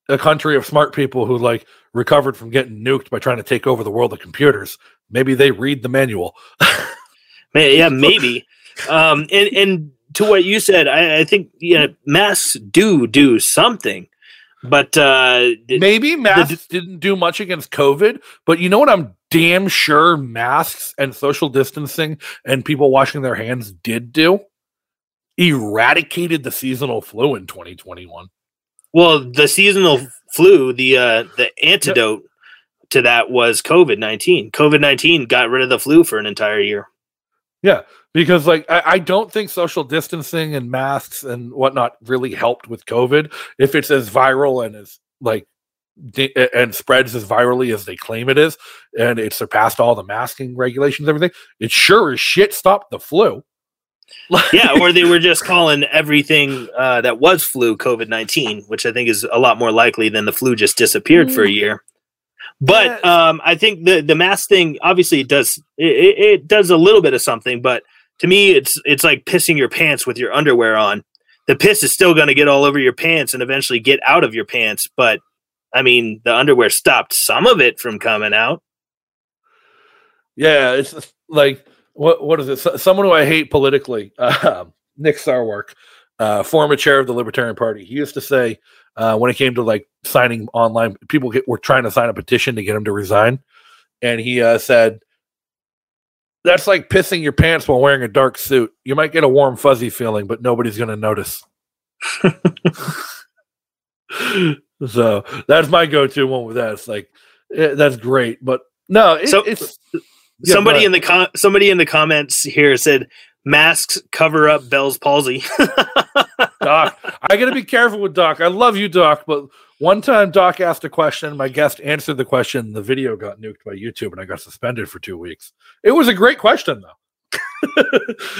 a country of smart people who like recovered from getting nuked by trying to take over the world of computers, maybe they read the manual. Man, yeah, maybe. um, and and to what you said, I, I think yeah, masks do do something, but uh, Maybe masks didn't do much against COVID, but you know what? I'm damn sure masks and social distancing and people washing their hands did do? Eradicated the seasonal flu in 2021. well, the seasonal flu, the uh, the antidote to that was COVID nineteen. COVID nineteen got rid of the flu for an entire year. Yeah, because, like, I, I don't think social distancing and masks and whatnot really helped with COVID. If it's as viral and as, like, and spreads as virally as they claim it is, and it surpassed all the masking regulations, and everything, it sure as shit stopped the flu. yeah, or they were just calling everything uh, that was flu COVID nineteen, which I think is a lot more likely than the flu just disappeared for a year. But um, I think the the mask thing obviously it does it, it does a little bit of something, but to me it's it's like pissing your pants with your underwear on. The piss is still going to get all over your pants and eventually get out of your pants, but I mean the underwear stopped some of it from coming out. Yeah, it's like what what is it? Someone who I hate politically, uh, Nick Sarwark, uh, former chair of the Libertarian Party. He used to say uh, when it came to like signing online, people get, were trying to sign a petition to get him to resign, and he uh, said. That's like pissing your pants while wearing a dark suit. You might get a warm, fuzzy feeling, but nobody's going to notice. so that's my go-to one with that. It's like eh, that's great, but no, it, So- it's Yeah, somebody in the com- somebody in the comments here said masks cover up Bell's palsy. Doc. I got to be careful with Doc. I love you, Doc, but one time Doc asked a question, my guest answered the question, the video got nuked by YouTube, and I got suspended for two weeks. It was a great question, though.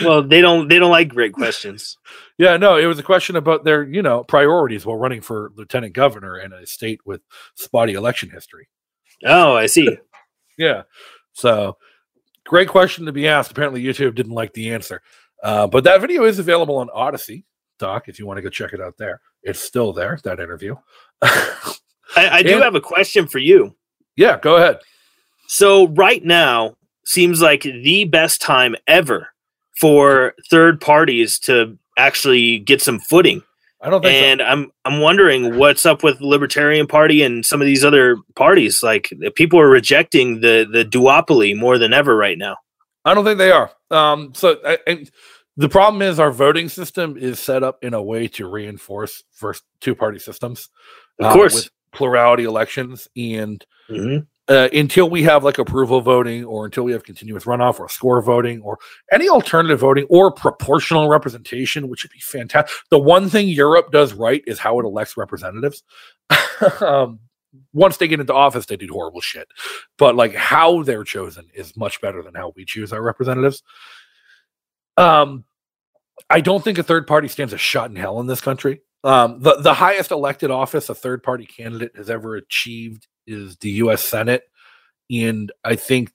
well, they don't they don't like great questions. yeah, no, it was a question about their, you know, priorities while running for lieutenant governor in a state with spotty election history. Oh, I see. Yeah. So great question to be asked. Apparently, YouTube didn't like the answer. Uh, but that video is available on Odysee, Doc, if you want to go check it out there. It's still there, that interview. I, I do And- have a question for you. yeah, go ahead. So right now seems like the best time ever for third parties to actually get some footing. I don't think so. And I'm I'm wondering what's up with the Libertarian Party and some of these other parties. Like people are rejecting the the duopoly more than ever right now. I don't think they are. Um, so I, and the problem is our voting system is set up in a way to reinforce first two party systems. Of uh, course. with plurality elections, and Mhm. Uh, until we have like approval voting, or until we have continuous runoff, or score voting, or any alternative voting, or proportional representation, which would be fantastic. The one thing Europe does right is how it elects representatives. um, once they get into office, they do horrible shit. But like how they're chosen is much better than how we choose our representatives. Um, I don't think a third party stands a shot in hell in this country. Um, the the highest elected office a third party candidate has ever achieved is the U.S. Senate, and I think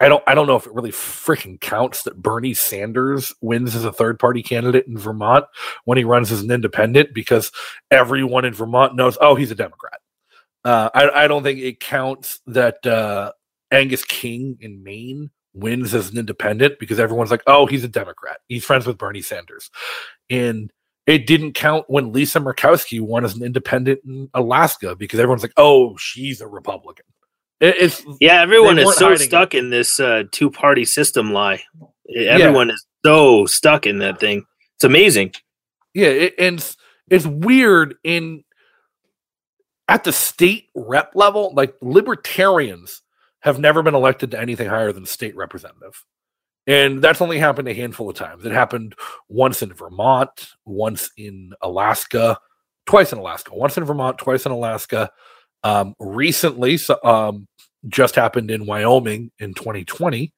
I don't I don't know if it really freaking counts that Bernie Sanders wins as a third party candidate in Vermont when he runs as an independent because everyone in Vermont knows oh he's a Democrat. Uh, I I don't think it counts that uh, Angus King in Maine wins as an independent because everyone's like oh he's a Democrat he's friends with Bernie Sanders, and it didn't count when Lisa Murkowski won as an independent in Alaska because everyone's like oh she's a Republican. It, it's Yeah, everyone is so stuck in this uh, two party system lie. Everyone is so stuck in that thing. It's amazing. Yeah, it, and it's, it's weird in at the state rep level. Like libertarians have never been elected to anything higher than state representative, and that's only happened a handful of times. It happened once in Vermont, once in Alaska, twice in Alaska, once in Vermont, twice in Alaska. Um, recently, so, um, just happened in Wyoming in 2020.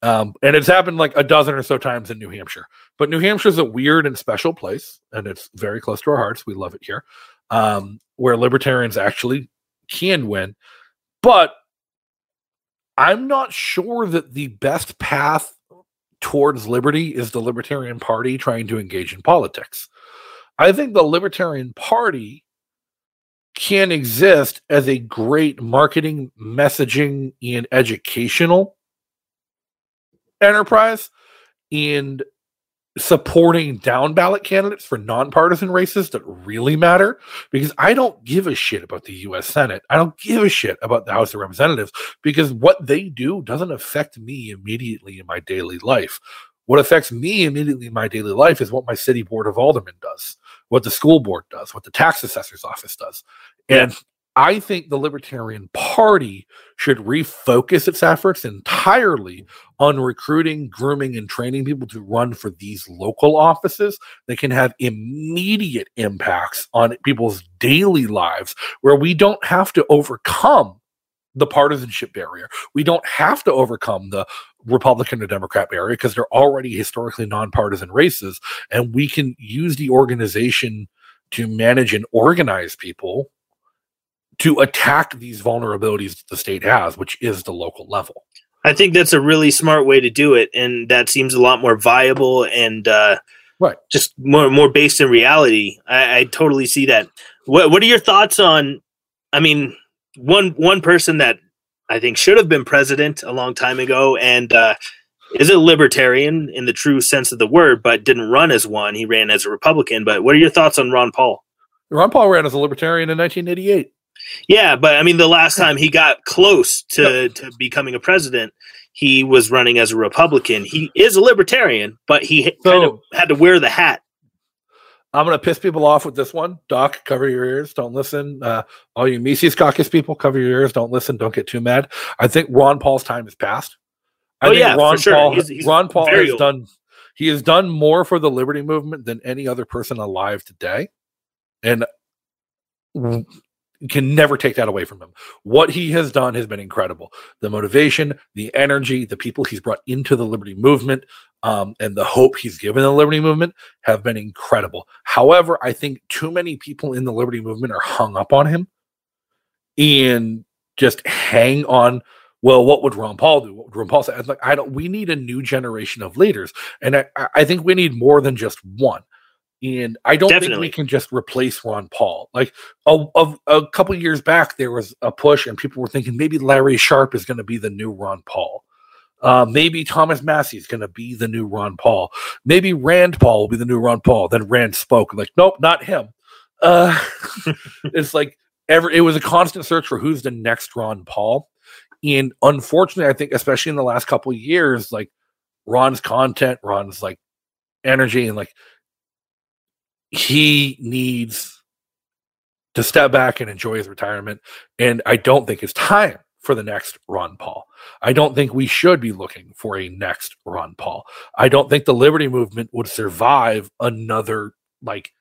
Um, and it's happened like a dozen or so times in New Hampshire. But New Hampshire is a weird and special place, and it's very close to our hearts. We love it here, um, where libertarians actually can win. But I'm not sure that the best path towards liberty is the Libertarian Party trying to engage in politics. I think the Libertarian Party can exist as a great marketing, messaging, and educational enterprise and supporting down ballot candidates for nonpartisan races that really matter because I don't give a shit about the US Senate. I don't give a shit about the House of Representatives because what they do doesn't affect me immediately in my daily life. What affects me immediately in my daily life is what my city board of aldermen does, what the school board does, what the tax assessor's office does. And I think the Libertarian Party should refocus its efforts entirely on recruiting, grooming, and training people to run for these local offices that can have immediate impacts on people's daily lives where we don't have to overcome the partisanship barrier. We don't have to overcome the Republican or Democrat barrier because they're already historically nonpartisan races. And we can use the organization to manage and organize people to attack these vulnerabilities that the state has, which is the local level. I think that's a really smart way to do it, and that seems a lot more viable and uh, Right. just more more based in reality. I, I totally see that. What What are your thoughts on? I mean, one one person that I think should have been president a long time ago, and uh, is a libertarian in the true sense of the word, but didn't run as one. He ran as a Republican. But what are your thoughts on Ron Paul? Ron Paul ran as a libertarian in 1988. Yeah, but I mean, the last time he got close to, to becoming a president, he was running as a Republican. He is a libertarian, but he So- kind of had to wear the hat. I'm going to piss people off with this one. Doc, cover your ears. Don't listen. Uh, all you Mises Caucus people, cover your ears. Don't listen. Don't get too mad. I think Ron Paul's time has passed. I Oh, think yeah, for Ron sure. Paul. He's- he's Ron Paul has old. done. He has done more for the liberty movement than any other person alive today, and can never take that away from him. What he has done has been incredible. The motivation, the energy, the people he's brought into the liberty movement, um, and the hope he's given the liberty movement have been incredible. However, I think too many people in the liberty movement are hung up on him and just hang on. Well, what would Ron Paul do? What would Ron Paul say? I like, I don't. We need a new generation of leaders, and I- I think we need more than just one. And I don't think we can just replace Ron Paul. Like a, a, a couple years back, there was a push, and people were thinking maybe Larry Sharpe is going to be the new Ron Paul. Uh, maybe Thomas Massie is going to be the new Ron Paul. Maybe Rand Paul will be the new Ron Paul. Then Rand spoke, like, nope, not him. Uh, it's like ever. It was a constant search for who's the next Ron Paul, and unfortunately, I think especially in the last couple of years, like Ron's content, Ron's like energy, and like he needs to step back and enjoy his retirement. And I don't think it's time for the next Ron Paul. I don't think we should be looking for a next Ron Paul. I don't think the liberty movement would survive another like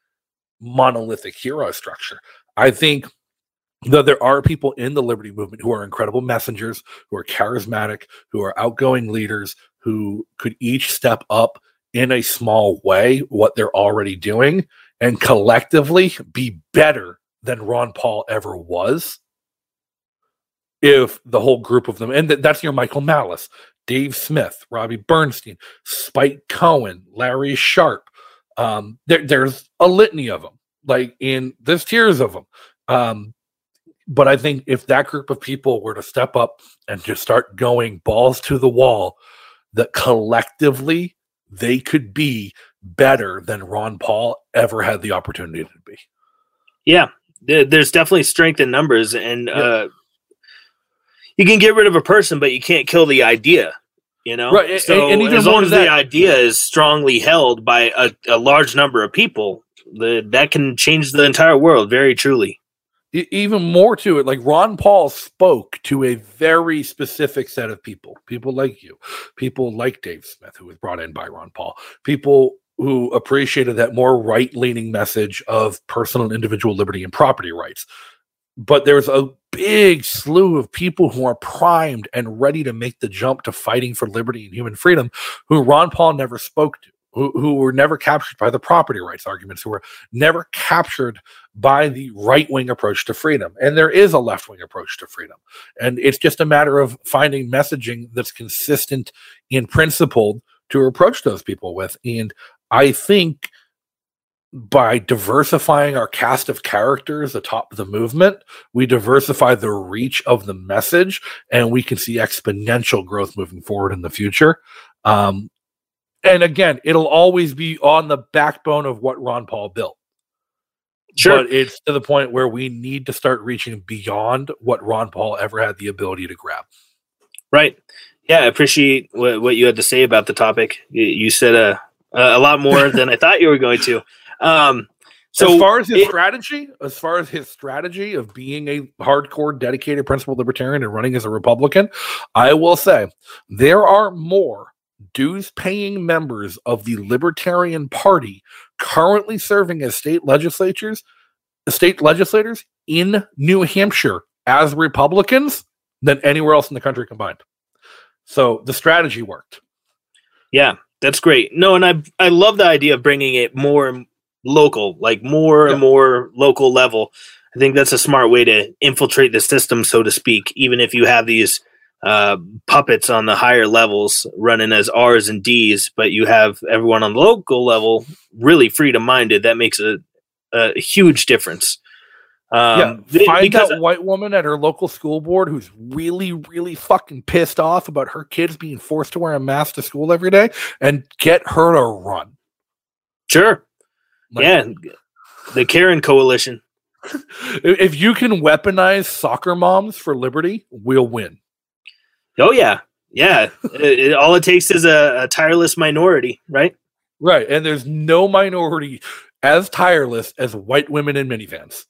monolithic hero structure. I think that there are people in the liberty movement who are incredible messengers, who are charismatic, who are outgoing leaders, who could each step up in a small way what they're already doing and collectively be better than Ron Paul ever was. if the whole group of them, and th- that's your Michael Malice, Dave Smith, Robbie Bernstein, Spike Cohen, Larry Sharpe, Um, there, there's a litany of them, like in there's tiers of them. Um, but I think if that group of people were to step up and just start going balls to the wall, that collectively they could be better than Ron Paul ever had the opportunity to be. Yeah, there's definitely strength in numbers, and uh, you can get rid of a person, but you can't kill the idea. You know, right? So and, and as long as that, the idea is strongly held by a, a large number of people, the, that can change the entire world. Very truly even more to it like ron paul spoke to a very specific set of people people like you people like dave smith who was brought in by ron paul people who appreciated that more right-leaning message of personal and individual liberty and property rights. But there's a big slew of people who are primed and ready to make the jump to fighting for liberty and human freedom who ron paul never spoke to who, who were never captured by the property rights arguments, who were never captured by the right wing approach to freedom. And there is a left wing approach to freedom. And it's just a matter of finding messaging that's consistent in principle to approach those people with. And I think by diversifying our cast of characters atop the movement, we diversify the reach of the message and we can see exponential growth moving forward in the future. Um, and again, it'll always be on the backbone of what Ron Paul built. Sure. But it's to the point where we need to start reaching beyond what Ron Paul ever had the ability to grab. Right. Yeah, I appreciate what, what you had to say about the topic. You, you said a, a lot more than I thought you were going to. Um, so as far as his it, strategy, as far as his strategy of being a hardcore, dedicated, principled libertarian and running as a Republican, I will say there are more dues paying members of the Libertarian Party currently serving as state legislatures, state legislators in New Hampshire as Republicans than anywhere else in the country combined. So the strategy worked. Yeah, that's great. No, and I I love the idea of bringing it more local, like more yeah. and more local level. I think that's a smart way to infiltrate the system, so to speak. Even if you have these uh, puppets on the higher levels running as R's and D's, but you have everyone on the local level really freedom minded. That makes a, a huge difference. Um, yeah, find that white woman at her local school board who's really, really fucking pissed off about her kids being forced to wear a mask to school every day, and get her to run. Sure. Like, yeah, the Karen Coalition. if you can weaponize soccer moms for liberty, we'll win. Oh yeah, yeah. it, it, all it takes is a, a tireless minority, right? Right, and there's no minority as tireless as white women in minivans.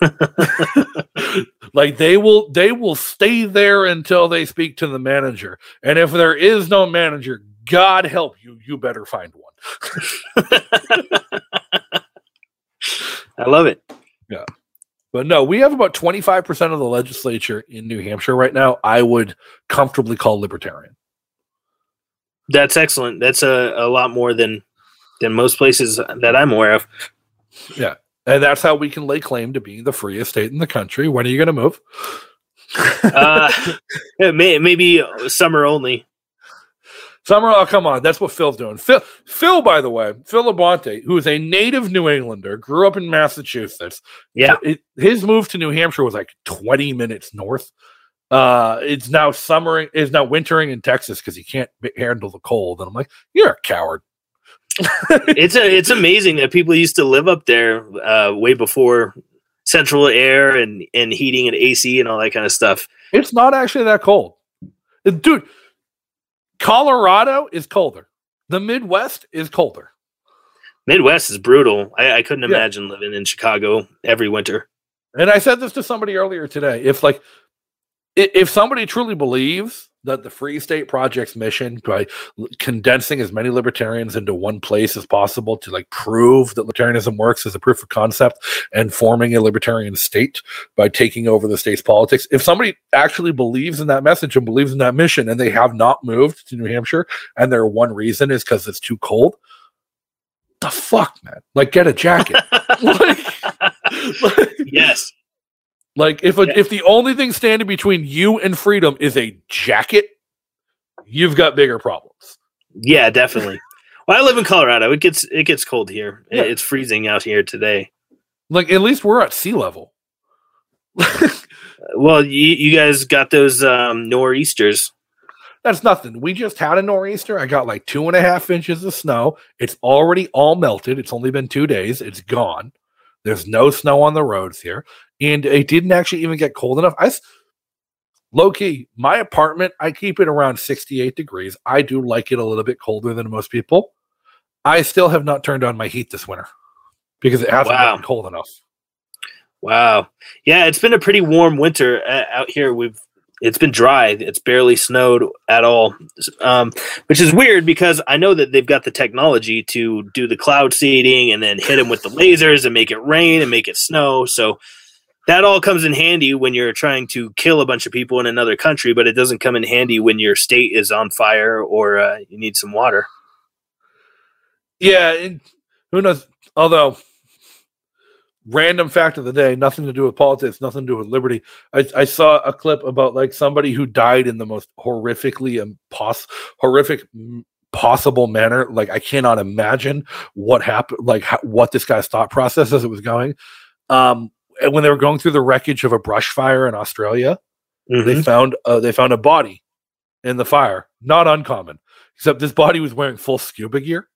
like they will they will stay there until they speak to the manager. And if there is no manager god help you. You better find one. I love it. Yeah but no, we have about 25% of the legislature in New Hampshire right now. I would comfortably call libertarian. That's excellent. That's a, a lot more than than most places that I'm aware of. Yeah. And that's how we can lay claim to being the freest state in the country. When are you going to move? uh, may, maybe summer only. Summer, oh come on, that's what Phil's doing. Phil, Phil, by the way, Phil Labonte, who is a native New Englander, grew up in Massachusetts. Yeah, it, his move to New Hampshire was like twenty minutes north. Uh, it's now summering, is now wintering in Texas because he can't handle the cold. And I'm like, you're a coward. it's a, it's amazing that people used to live up there uh, way before central air and and heating and AC and all that kind of stuff. It's not actually that cold, dude. Colorado is colder. The Midwest is colder. Midwest is brutal. I, I couldn't imagine yeah. living in Chicago every winter. And I said this to somebody earlier today. If like if somebody truly believes that the Free State Project's mission by condensing as many libertarians into one place as possible to like prove that libertarianism works as a proof of concept and forming a libertarian state by taking over the state's politics. If somebody actually believes in that message and believes in that mission and they have not moved to New Hampshire and their one reason is because it's too cold, the fuck, man? Like, get a jacket. like, like, yes. Like if a, Yeah. if the only thing standing between you and freedom is a jacket, you've got bigger problems. Yeah, definitely. well, I live in Colorado. It gets it gets cold here. Yeah. It's freezing out here today. Like at least we're at sea level. Well, you, you guys got those um, nor'easters. That's nothing. We just had a nor'easter. I got like two and a half inches of snow. It's already all melted. It's only been two days. It's gone. There's no snow on the roads here. And it didn't actually even get cold enough. I low key, my apartment, I keep it around 68 degrees. I do like it a little bit colder than most people. I still have not turned on my heat this winter because it hasn't Wow. gotten cold enough. Wow. Yeah, it's been a pretty warm winter uh, out here. We've it's been dry. It's barely snowed at all, um, which is weird because I know that they've got the technology to do the cloud seeding and then hit them with the lasers and make it rain and make it snow. So that all comes in handy when you're trying to kill a bunch of people in another country, but it doesn't come in handy when your state is on fire or uh, you need some water. Yeah, and who knows? Although, random fact of the day, nothing to do with politics, nothing to do with liberty. I, I saw a clip about like somebody who died in the most horrifically impos- horrific possible manner. Like I cannot imagine what happened, like how, what this guy's thought process as it was going. Um, when they were going through the wreckage of a brush fire in Australia, they Mhm. found uh, they found a body in the fire. Not uncommon, except this body was wearing full scuba gear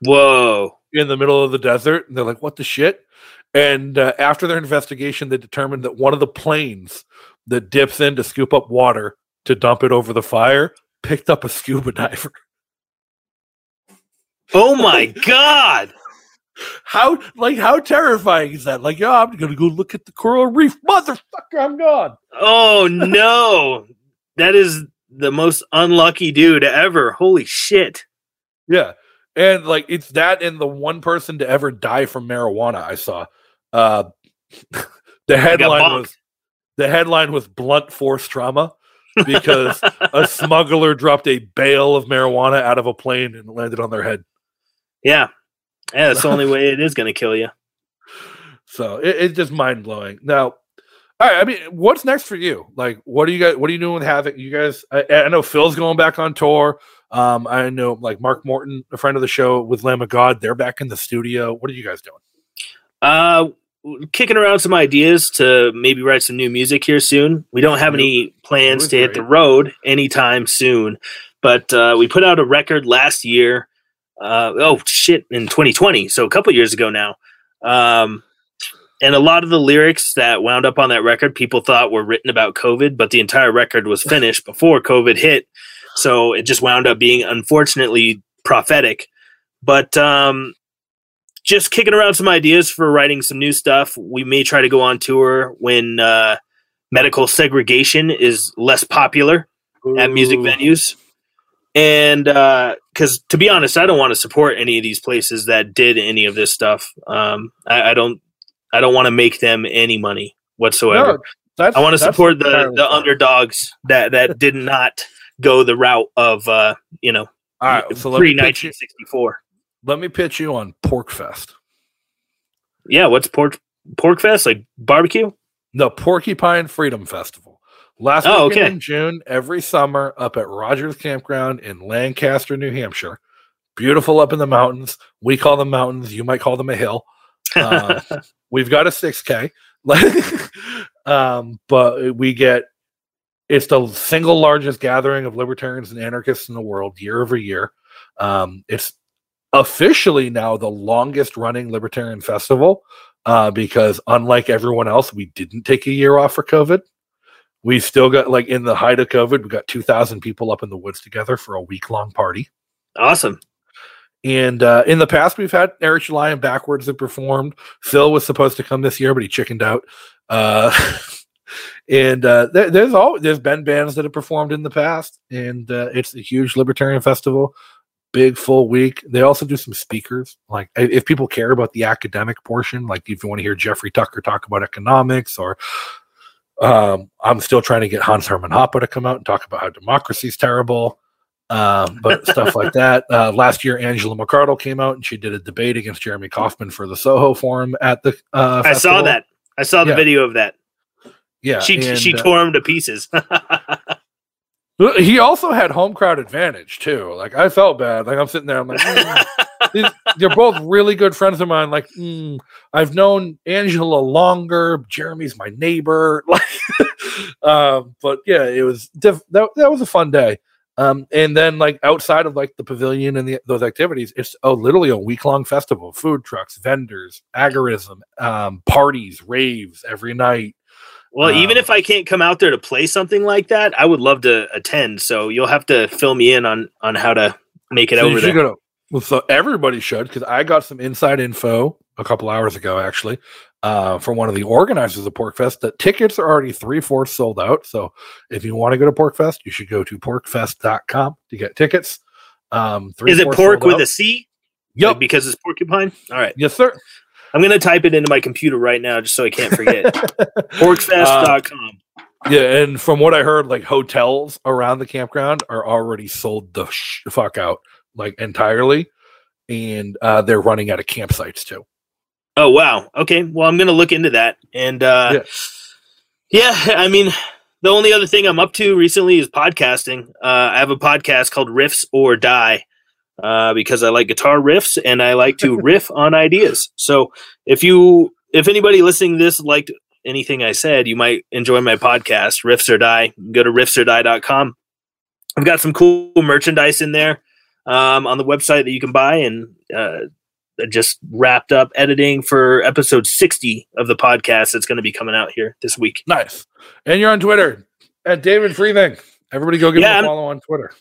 Whoa. in the middle of the desert. And they're like, what the shit? And uh, after their investigation, they determined that one of the planes that dips in to scoop up water to dump it over the fire picked up a scuba diver. Oh my God. How like how terrifying is that? Like, yeah, I'm gonna go look at the coral reef, motherfucker. I'm gone. Oh no. that is the most unlucky dude ever. Holy shit. Yeah, and like it's that and the one person to ever die from marijuana I saw. Uh, the headline was the headline was blunt force trauma because a smuggler dropped a bale of marijuana out of a plane and landed on their head. Yeah. Yeah, that's the only way it is going to kill you. So it, it's just mind blowing. Now, all right. I mean, what's next for you? Like, what are you guys? What are you doing with Havok? You guys? I, I know Phil's going back on tour. Um, I know like Mark Morton, a friend of the show with Lamb of God. They're back in the studio. What are you guys doing? Uh, kicking around some ideas to maybe write some new music here soon. We don't have any plans to hit the road anytime soon, but uh, we put out a record last year. Uh, oh shit, in 2020, so a couple years ago now. Um, and a lot of the lyrics that wound up on that record, people thought were written about COVID, but the entire record was finished before COVID hit. So it just wound up being unfortunately prophetic. But um, just kicking around some ideas for writing some new stuff. We may try to go on tour when uh, medical segregation is less popular at music venues. And because to be honest, I don't want to support any of these places that did any of this stuff. Um, I, I don't. I don't want to make them any money whatsoever. No, that's, I want to support the the underdogs that that did not go the route of uh, you know All right, so let pre me, pitch you, nineteen sixty four. let me pitch you on Pork Fest. Yeah, what's pork pork fest like barbecue? The Porcupine Freedom Festival. Last Oh, weekend okay. in June, every summer, up at Rogers Campground in Lancaster, New Hampshire. Beautiful up in the mountains. We call them mountains. You might call them a hill. Um, we've got a 6K. um, but we get it's the single largest gathering of libertarians and anarchists in the world year over year. Um, it's officially now the longest running libertarian festival uh, because unlike everyone else, we didn't take a year off for COVID. We still got like in the height of COVID, we got 2,000 people up in the woods together for a week long party. awesome. And uh, in the past, we've had Eric July and BackWordz that performed. Phil was supposed to come this year, but he chickened out. Uh, and uh, there, there's all there's been bands that have performed in the past, and uh, it's a huge libertarian festival, big full week. They also do some speakers. Like if people care about the academic portion, like if you want to hear Jeffrey Tucker talk about economics, or um, I'm still trying to get Hans Hermann Hoppe to come out and talk about how democracy's terrible. Um, but stuff like that. Uh, last year, Angela McArdle came out and she did a debate against Jeremy Kauffman for the Soho Forum at the. Uh, I saw that. I saw the Yeah. video of that. Yeah, she and, she uh, tore him to pieces. He also had home crowd advantage too. Like I felt bad. Like I'm sitting there, I'm like, mm. These- they're both really good friends of mine. Like mm, I've known Angela longer. Jeremy's my neighbor. Like, um, but yeah, it was diff- that. That was a fun day. Um, and then like outside of like the pavilion and the, those activities, it's oh literally a week long festival. Food trucks, vendors, agorism, um, parties, raves every night. Well, even Um, if I can't come out there to play something like that, I would love to attend. So you'll have to fill me in on on how to make it So over there. to- well, so everybody should because I got some inside info a couple hours ago, actually, uh, from one of the organizers of Porkfest that tickets are already three fourths sold out. So if you want to go to Porkfest, you should go to porkfest.com to get tickets. Um, Is it pork with out. a C? Yep. Like, because it's porcupine. All right. Yes, sir. I'm gonna type it into my computer right now just so I can't forget. Porkfest.com. yeah, and from what I heard, like hotels around the campground are already sold the sh- fuck out, like entirely, and uh, they're running out of campsites too. Oh wow. Okay. Well, I'm gonna look into that. And uh, yeah. I mean, the only other thing I'm up to recently is podcasting. Uh, I have a podcast called Riffs or Die uh, because I like guitar riffs and I like to riff on ideas. So if you, if anybody listening to this liked anything I said, you might enjoy my podcast, Riffs or Die. Go to riffsordie.com. I've got some cool merchandise in there um, on the website that you can buy and. Uh, just wrapped up editing for episode 60 of the podcast that's going to be coming out here this week. Nice. And you're on Twitter at David Freething. Everybody go give Yeah, him a follow on Twitter.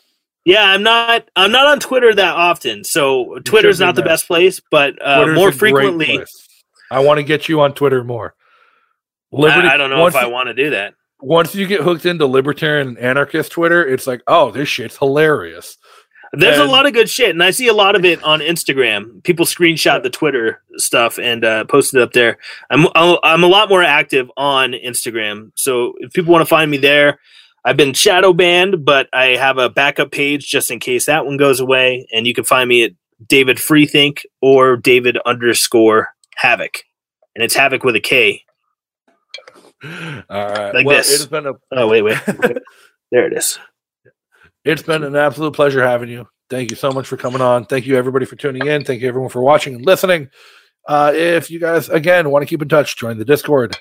Yeah, I'm not I'm not on Twitter that often. So Twitter's not the best place, but uh, more frequently. I want to get you on Twitter more. Liberty, I, I don't know if I want to do that. Once you get hooked into libertarian anarchist Twitter, it's like, oh, this shit's hilarious. There's And- a lot of good shit, and I see a lot of it on Instagram. People screenshot the Twitter stuff and uh, post it up there. I'm I'm a lot more active on Instagram, so if people want to find me there, I've been shadow banned, but I have a backup page just in case that one goes away, and you can find me at David Freethink or David underscore Havok, and it's Havok with a K. All right. Like well, this. it's been a Oh wait, wait, there it is. it's been an absolute pleasure having you. Thank you so much for coming on. Thank you everybody for tuning in. Thank you everyone for watching and listening. Uh, if you guys again want to keep in touch, join the Discord,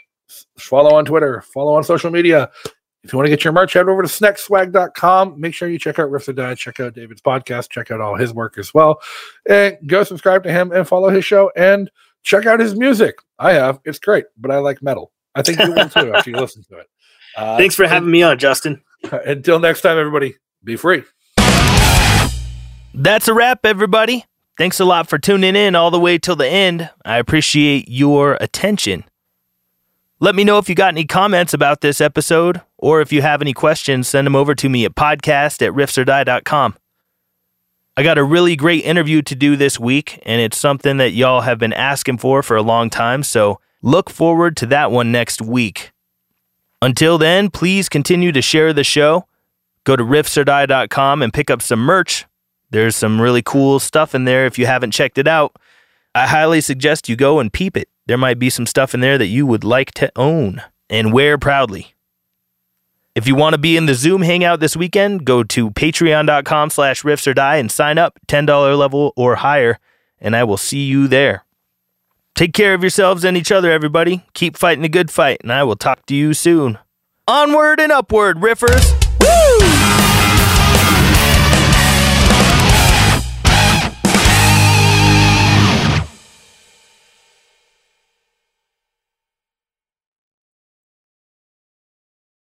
follow on Twitter, follow on social media. If you want to get your merch, head over to snackswag.com. Make sure you check out Riffs or Die, check out David's podcast, check out all his work as well. And go subscribe to him and follow his show and check out his music. I have. It's great, but I like metal. I think you will too after you listen to it. Uh, Thanks for having me on, Justin. Until next time, everybody, be free. That's a wrap, everybody. Thanks a lot for tuning in all the way till the end. I appreciate your attention. Let me know if you got any comments about this episode, or if you have any questions, send them over to me at podcast at riffsordie.com. I got a really great interview to do this week, and it's something that y'all have been asking for for a long time, so look forward to that one next week. Until then, please continue to share the show. Go to riffsordie.com and pick up some merch. There's some really cool stuff in there if you haven't checked it out. I highly suggest you go and peep it. There might be some stuff in there that you would like to own and wear proudly. If you want to be in the Zoom hangout this weekend, go to patreon.com slash riffs or die and sign up $10 level or higher, and I will see you there. Take care of yourselves and each other, everybody. Keep fighting a good fight, and I will talk to you soon. Onward and upward, riffers. Woo!